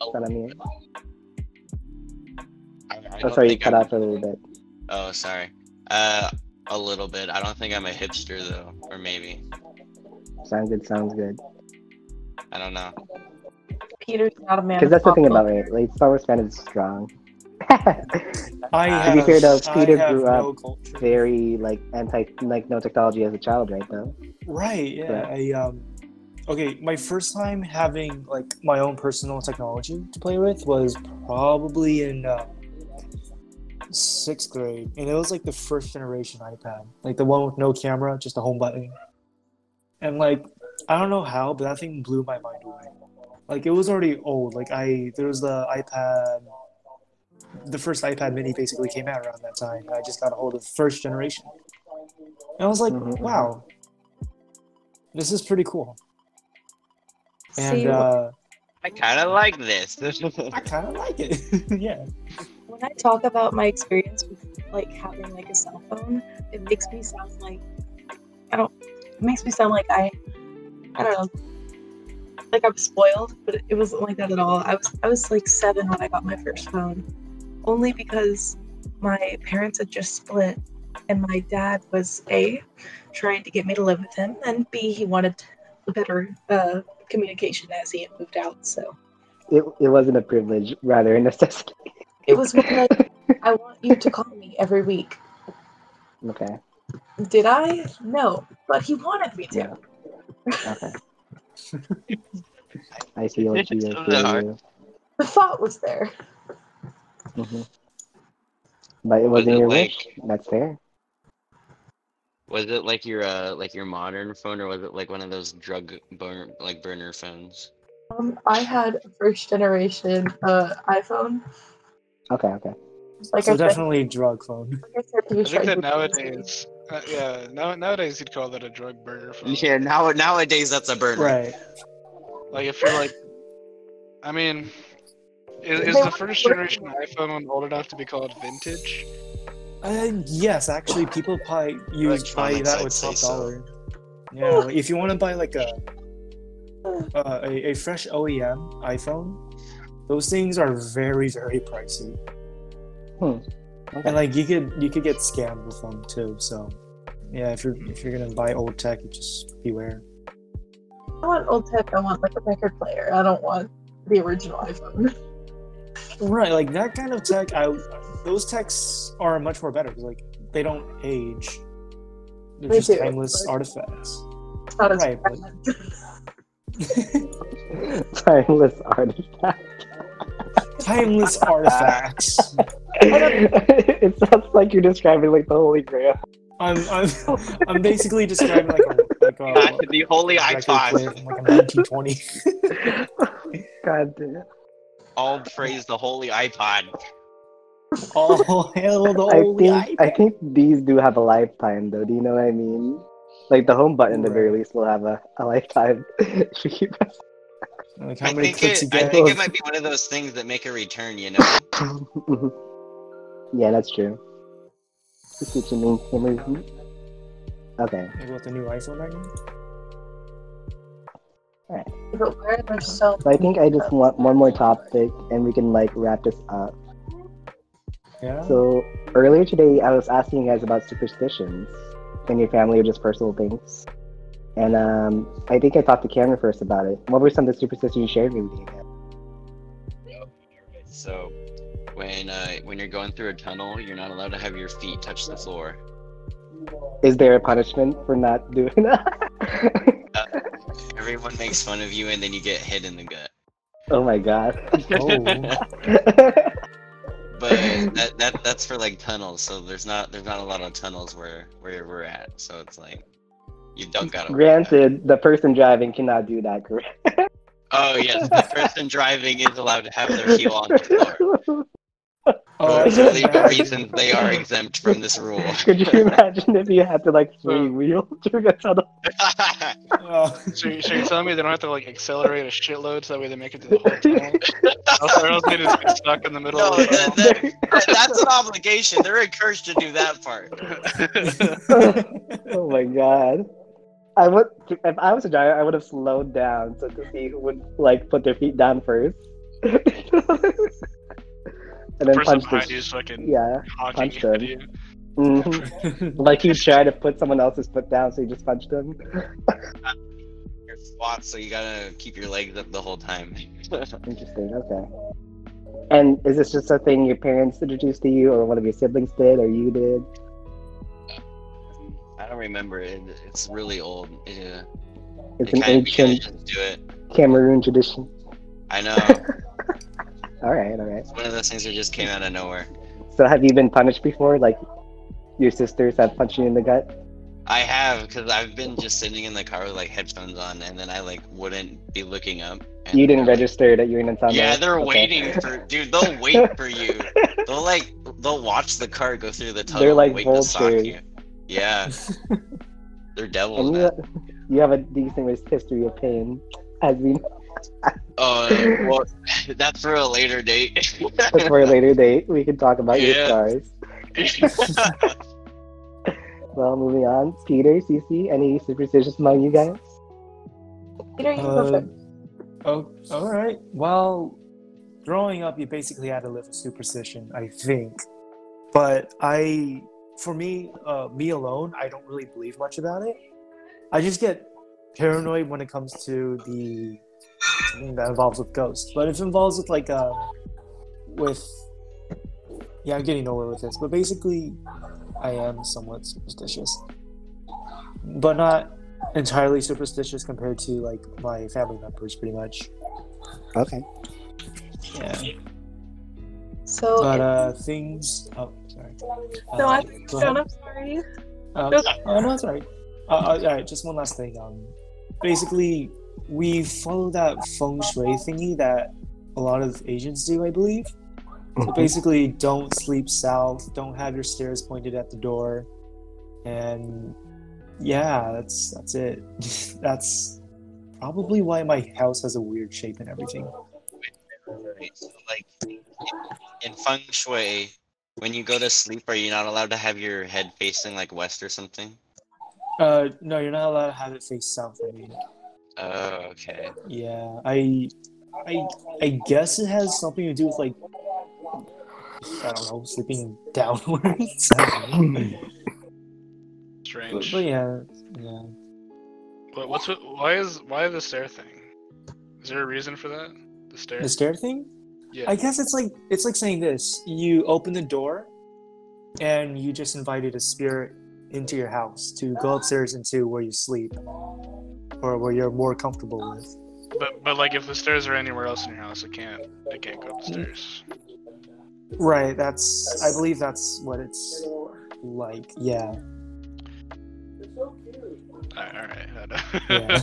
Oh, that what I mean? I, I Oh, sorry, you cut I'm- out for a little bit. Oh, sorry. Uh, a little bit. I don't think I'm a hipster though, or maybe. Sounds good. Sounds good. I don't know. Peter's not a man. Because that's the thing pop about it. Like Star Wars fan is strong. I To have, be fair, though, Peter grew no up culture. Very like anti like no technology as a child, right? Though. Right. Yeah. I um. Okay, my first time having like my own personal technology to play with was probably in uh, sixth grade, and it was like the first generation iPad, like the one with no camera, just a home button. And like, I don't know how, but that thing blew my mind away. Like it was already old. Like I, there was the iPad. The first iPad Mini basically came out around that time. I just got a hold of the first generation, and I was like, Mhm, mhm. "Wow, this is pretty cool." And See, uh, I kind of like this. I kind of like it. yeah. when I talk about my experience with like having like a cell phone, it makes me sound like I don't. It makes me sound like I, I don't know, like I'm spoiled, but it wasn't like that at all. I was I was like seven when I got my first phone, only because my parents had just split, and my dad was a trying to get me to live with him, and b he wanted better uh, communication as he had moved out. So It, it wasn't a privilege, rather a necessity. it was more like I want you to call me every week. Okay. Did I? No, but he wanted me to. Yeah. Okay. I see what you It's guys so do. hard. The thought was there. Hmm But it Was wasn't it your like- wish. That's fair. Was it like your uh like your modern phone, or was it like one of those drug burn like burner phones? Um, I had a first generation uh, iPhone. Okay, okay. Like so I said, definitely drug phone. like I I think that nowadays, uh, yeah, now, nowadays you'd call that a drug burner phone. Yeah, now nowadays that's a burner. Right. Like if you're like, I mean, is, is the first generation iPhone old enough to be called vintage? Uh, yes, actually, people probably use buy that I'd with say top so. dollar. Yeah, like, if you want to buy like a, uh, a a fresh OEM iPhone, those things are very very pricey, Okay. and like you could you could get scammed with them too. So, yeah, if you're if you're gonna buy old tech, you just beware. I want old tech. I want like a record player. I don't want the original iPhone. Right, like that kind of tech. I those techs are much more better. like they don't age. They're They just do, timeless but- artifacts. It's not as Right, but- Timeless artifact. timeless artifacts. it sounds like you're describing like the Holy Grail. I'm I'm I'm basically describing like a like a the holy record iPod. player from like a 1920. God damn. All praise the holy iPod. Oh hell, the I holy think I think these do have a lifetime though. Do you know what I mean? Like the home button, at the very least, will have a, a lifetime. If you keep pressing- Like how I many think clicks it. you I get? think it might be one of those things that make a return. You know. Mhm. yeah, that's true. Just what you mean, Kimmy. Okay. Like what the new iPhone right but where they're so So I think I just want one more topic, and we can like wrap this up. Yeah. So earlier today, I was asking you guys about superstitions in your family or just personal things. And um, I think I talked to Cameron first about it. What were some of the superstitions you shared with me? So, when uh, when you're going through a tunnel, you're not allowed to have your feet touch the floor. Is there a punishment for not doing that? Everyone makes fun of you, and then you get hit in the gut. oh my god. Oh. But that, that that's for like tunnels. So there's not there's not a lot of tunnels where where we're at. So it's like you don't gotta. worry about it. Granted, the person driving cannot do that, correct? Oh yes, the person driving is allowed to have their heel on the floor. Oh, For legal yeah. reasons, they are exempt from this rule. Could you imagine if you had to like free wheel through a tunnel? Oh. So, you- so you're telling me they don't have to like accelerate a shitload so that way they make it to the whole tunnel? else, or else they just get stuck in the middle no, of the that, that, that's an obligation. They're encouraged to do that part. oh my god. I would if I was a driver, I would have slowed down so to see who would like put their feet down first. And then person punched behind his. fucking Yeah. honking punched at him. you. Mhm. Like he tried to put someone else's foot down, so he just punched him. You're squat, so you gotta keep your legs up the whole time. Interesting. Okay. And is this just a thing your parents introduced to you, or one of your siblings did, or you did? I don't remember it. It's really old. Yeah. It's They an ancient just do it. Cameroon tradition. I know. All right, all right. It's one of those things that just came out of nowhere. So have you been punished before? Like your sisters have punched you in the gut? I have, because I've been just sitting in the car with like headphones on, and then I like wouldn't be looking up. and You didn't they're like- register that you're in Nintendo? Yeah, they're Okay. waiting for dude. They'll wait for you. They'll like they'll watch the car go through the tunnel. They're like and wait to sock vultures. you. Yeah, they're devils. And you, Man. you have a decent history of pain, as we Oh, well, that's for a later date. But for a later date, we can talk about your Yeah. scars. Well, moving on. Peter, Cece, any superstitions among you guys? Peter, you go Uh, first. oh, all right. Well, growing up, you basically had to live with superstition, I think. But I, for me, uh, me alone, I don't really believe much about it. I just get paranoid when it comes to the something that involves with ghosts. But if it involves with like uh, with yeah, I'm getting nowhere with this. But basically, I am somewhat superstitious, but not entirely superstitious compared to like my family members, pretty much. Okay. Yeah. So, But uh, things. Oh, sorry. no, Uh, I John, I'm sorry. Go- oh no, it's alright. Uh, uh, all right, just one last thing. Um, basically, we follow that feng shui thingy that a lot of Asians do, I believe. So basically, don't sleep south. Don't have your stairs pointed at the door, and yeah, that's that's it. that's probably why my house has a weird shape and everything. Right, so, like in feng shui, when you go to sleep, are you not allowed to have your head facing like west or something? Uh, no, you're not allowed to have it face south. I mean. Oh, okay. Yeah, I, I, I guess it has something to do with like, I don't know, sleeping downwards. I but, Strange. but yeah, yeah. What, what's with, why is why the stair thing? Is there a reason for that? The stair. The stair thing. yeah. I guess it's like it's like saying this: you open the door, and you just invited a spirit into your house to go upstairs into where you sleep, or where you're more comfortable with. But but like if the stairs are anywhere else in your house, it can't it can't go upstairs. Right. That's. I believe that's what it's like. Yeah. Alright, yeah.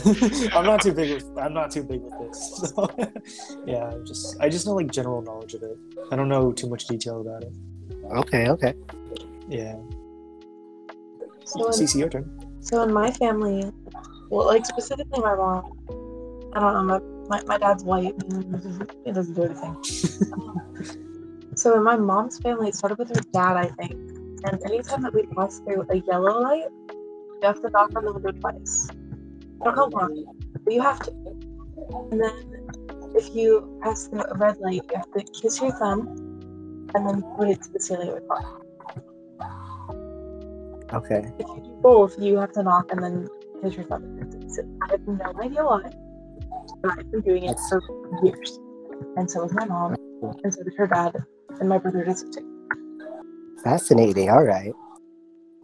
I'm not too big with I'm not too big with this. So yeah, I just I just know like general knowledge of it. I don't know too much detail about it. Okay, okay. Yeah. So in, CC your turn. so in my family, well, like specifically my mom, I don't know, my, my, my dad's white. and It doesn't do anything. so in my mom's family, it started with her dad, I think. And anytime that we pass through a yellow light, you have to knock on the window twice. I don't know why, but you have to. And then if you pass through a red light, you have to kiss your thumb and then put it to the ceiling of your car. Okay. If you do both, you have to knock and then kiss your thumb. And put it to the ceiling. I have no idea why, but I've been doing it for years. And so is my mom, and so does her dad, and my brother does it too. Fascinating. All right.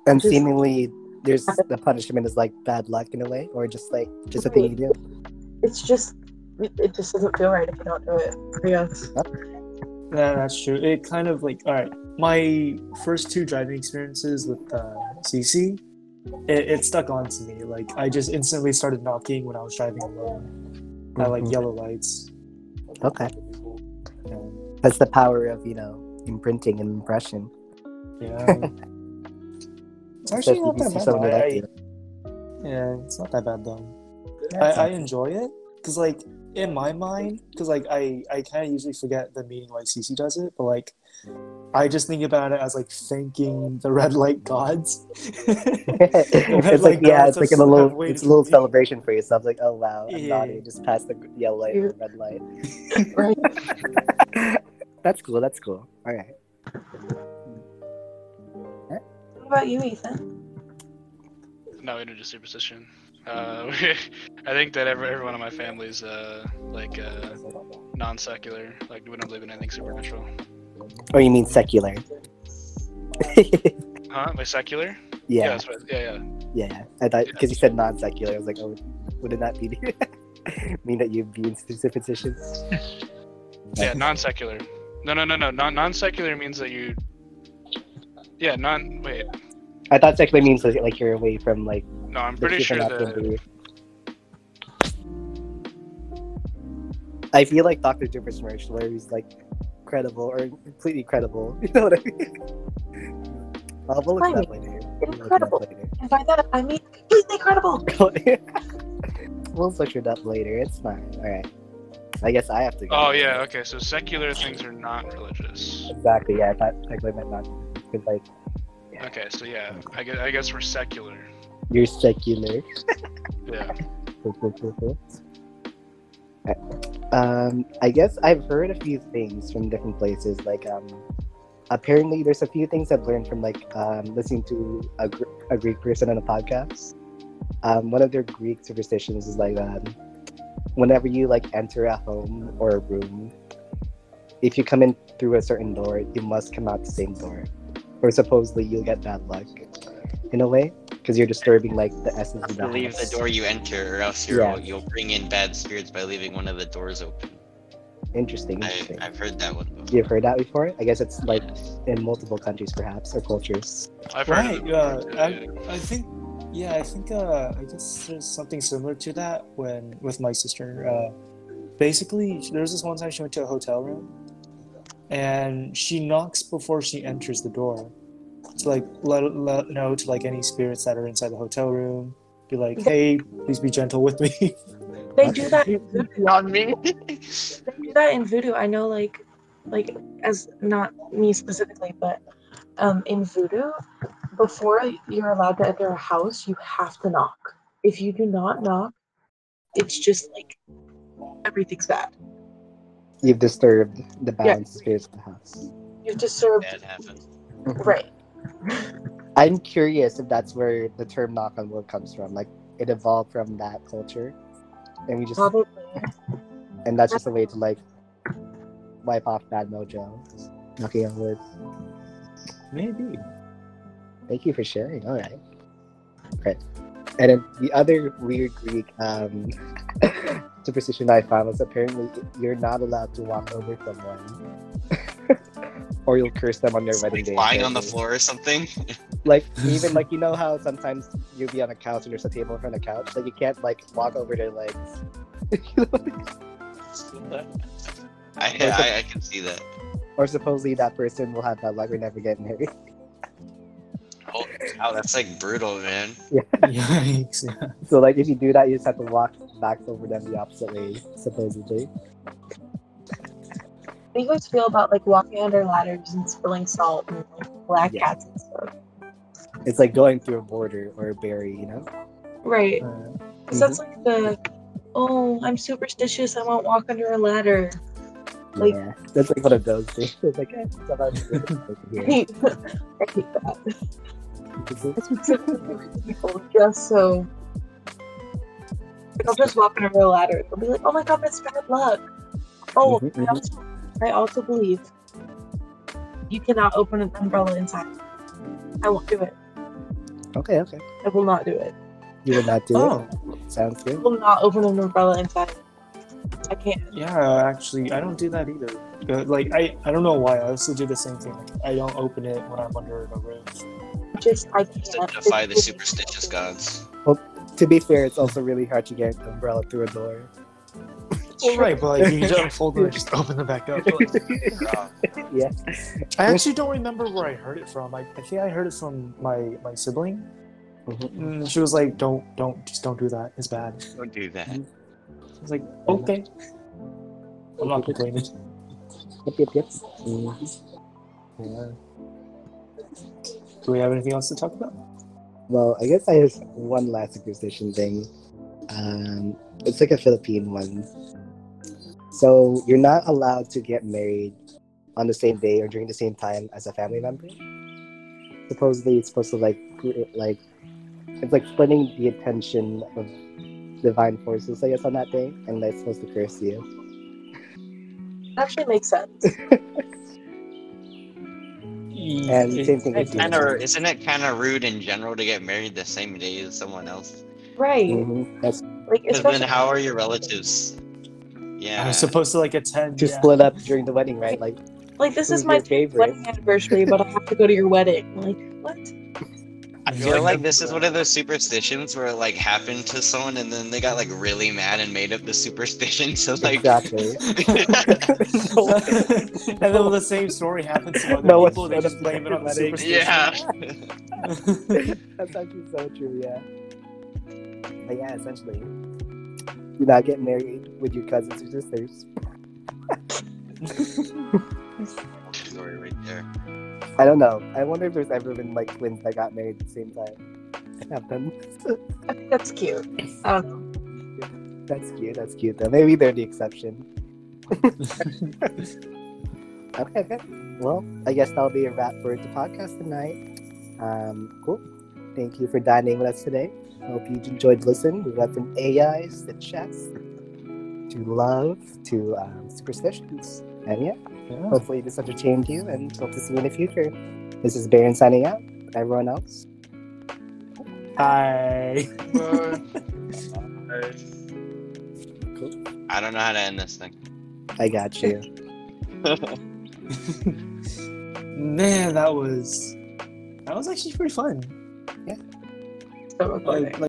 And Just- seemingly, there's the punishment is like bad luck in a way, or just like just a thing you do. It's just, it it just doesn't feel right if you don't do it. I guess. Yeah, that's true. It kind of like all right. My first two driving experiences with uh, CC, it, it stuck on to me. Like I just instantly started knocking when I was driving alone at like Mhm. yellow lights. Okay. Yeah. That's the power of you know imprinting and impression. yeah. it's actually Especially not if you that see bad. someone though. I- Yeah, it's not that bad though. Yeah, I, I enjoy it because like in my mind because like i i kind of usually forget the meaning why cc does it but like i just think about it as like thanking the red light gods it's like like yeah, gods it's like have- a little have it's a little for me. celebration for yourself. Like oh wow, I'm Yeah. naughty, just passed the yellow light or the red light. Right. That's cool. That's cool. All right. What about you, Ethan? No, into superstition. Uh, I think that every, everyone in my family is uh, like uh, non-secular. Like we don't believe in anything supernatural. Oh, you mean secular? Huh? Like secular? yeah, what, yeah, yeah. yeah. I thought because you said non-secular, I was like, oh, wouldn't that be mean that you'd be in superstitions? Yeah, non-secular. No, no, no, no. Non non-secular means that you. Yeah, non. Wait. I thought secular means like, like you're away from like No, I'm pretty sure that. I feel like Dr. Merch where he's like credible or completely credible. You know what I mean? Uh, we'll look it up later. We'll look it up Incredible. later. And by that, I mean completely credible. we'll switch it up later. It's fine. All right. I guess I have to go. Oh yeah. Okay. So secular things are not religious. Exactly. Yeah. I thought secular meant not because like Okay. So yeah, I guess, I guess we're secular. you're secular. Yeah. Cool, cool, cool, cool. Um, I guess I've heard a few things from different places. Like, um, apparently, there's a few things I've learned from like um, listening to a, Gr- a Greek person on a podcast. Um, one of their Greek superstitions is like, um, whenever you like enter a home or a room, if you come in through a certain door, you must come out the same door, or supposedly you'll get bad luck. In a way, because you're disturbing like the essence of the To leave the door you enter, or else you're, Yeah. you'll bring in bad spirits by leaving one of the doors open. Interesting. I, interesting. I've heard that one before. You've heard that before? I guess it's like in multiple countries, perhaps, or cultures. I've heard. Right. Yeah. I, I think. Yeah, I think. Uh, I guess there's something similar to that when with my sister. Uh, basically, there was this one time she went to a hotel room, and she knocks before she enters the door, to like let let know to like any spirits that are inside the hotel room. Be like, hey, please be gentle with me. They do that. In voodoo. Beyond me. They do that in voodoo. I know, like, like as not me specifically, but um, in voodoo, before you're allowed to enter a house, you have to knock. If you do not knock, it's just like everything's bad. You've disturbed the balance of spirits of the house. You've disturbed. That happens. Right. I'm curious if that's where the term knock on wood comes from. Like it evolved from that culture. And we just Probably. and that's just a way to like wipe off bad mojo. Just knocking on wood. Maybe. Thank you for sharing. All right. Okay. And then the other weird Greek um, superstition I found was apparently you're not allowed to walk over someone, or you'll curse them on their wedding Like day. lying on the floor or something. Like even like you know how sometimes you'll be on a couch and there's a table in front of the couch. Like you can't like walk over their legs. I, I I can see that. or supposedly that person will have that luck or never get married. Oh, wow, that's like brutal, man. Yikes. Yeah. So like if you do that, you just have to walk back over them the opposite way, supposedly. Do you guys feel about like walking under ladders and spilling salt and like black Yeah. cats and stuff? It's like going through a border or a berry, you know. Right. Uh, Because that's like the, oh, I'm superstitious. I won't walk under a ladder. Like- yeah, that's like one of those things. It's like, eh, it's about I hate, that. Just so. They'll just walk under a ladder. They'll be like, oh my god, that's bad luck. Oh, Mhm, mhm. also, I also believe you cannot open an umbrella inside. I won't do it. okay, okay. I will not do it. You will not do oh, it. Sounds good. I will not open an umbrella inside. I can't. yeah. Actually, I don't do that either. Uh, like, I, I don't know why. I also do the same thing. Like, I don't open it when I'm under a roof. Just I can't. to defy the superstitious gods. Well, To be fair, it's also really hard to get an umbrella through a door. Well, right, but like, you just unfold it and just open it back up. yeah. I actually don't remember where I heard it from. I, I think I heard it from my my sibling. Mhm. Mm, she was like, "Don't, don't, just don't do that. It's bad." Don't do that. I was like, "Okay." I'm not complaining. Yep, yep, yep. Mhm. Yeah. Do we have anything else to talk about? Well, I guess I have one last superstition thing. Um, it's like a Philippine one. So you're not allowed to get married on the same day or during the same time as a family member. Supposedly, it's supposed to like like it's like splitting the attention of divine forces, I guess, on that day, and that's supposed to curse you. actually makes sense. And It- same thing with It's kind of isn't it kind of rude in general to get married the same day as someone else? Right. Mhm. That's Like especially then how are your relatives? I Yeah. was supposed to like attend. to yeah. split up during the wedding, right? Like, like this is my favorite? wedding anniversary, but I have to go to your wedding. Like what? I feel like this is one of those superstitions where it like happened to someone and then they got like really mad and made up the superstition. So like exactly. and then the same story happens to other No one people, they just blame it on the for superstition. yeah. That's actually so true, yeah. But yeah, essentially, do not get married with your cousins or sisters. Story right there. I don't know. I wonder if there's ever been like twins that got married at the same time. Happen. That's cute. I don't know. That's cute. That's cute though. Maybe they're the exception. Okay, okay. Well, I guess that'll be a wrap for the podcast tonight. Um, cool. Thank you for dining with us today. Hope you enjoyed listening. We went from AIs to chess to love to um, superstitions. And yeah, Yeah. hopefully this entertained you and hope to see you in the future. This is Baron signing out. Everyone else, Hi. cool. I don't know how to end this thing. I got you. Man, that was that was actually pretty fun. Recording. Like, like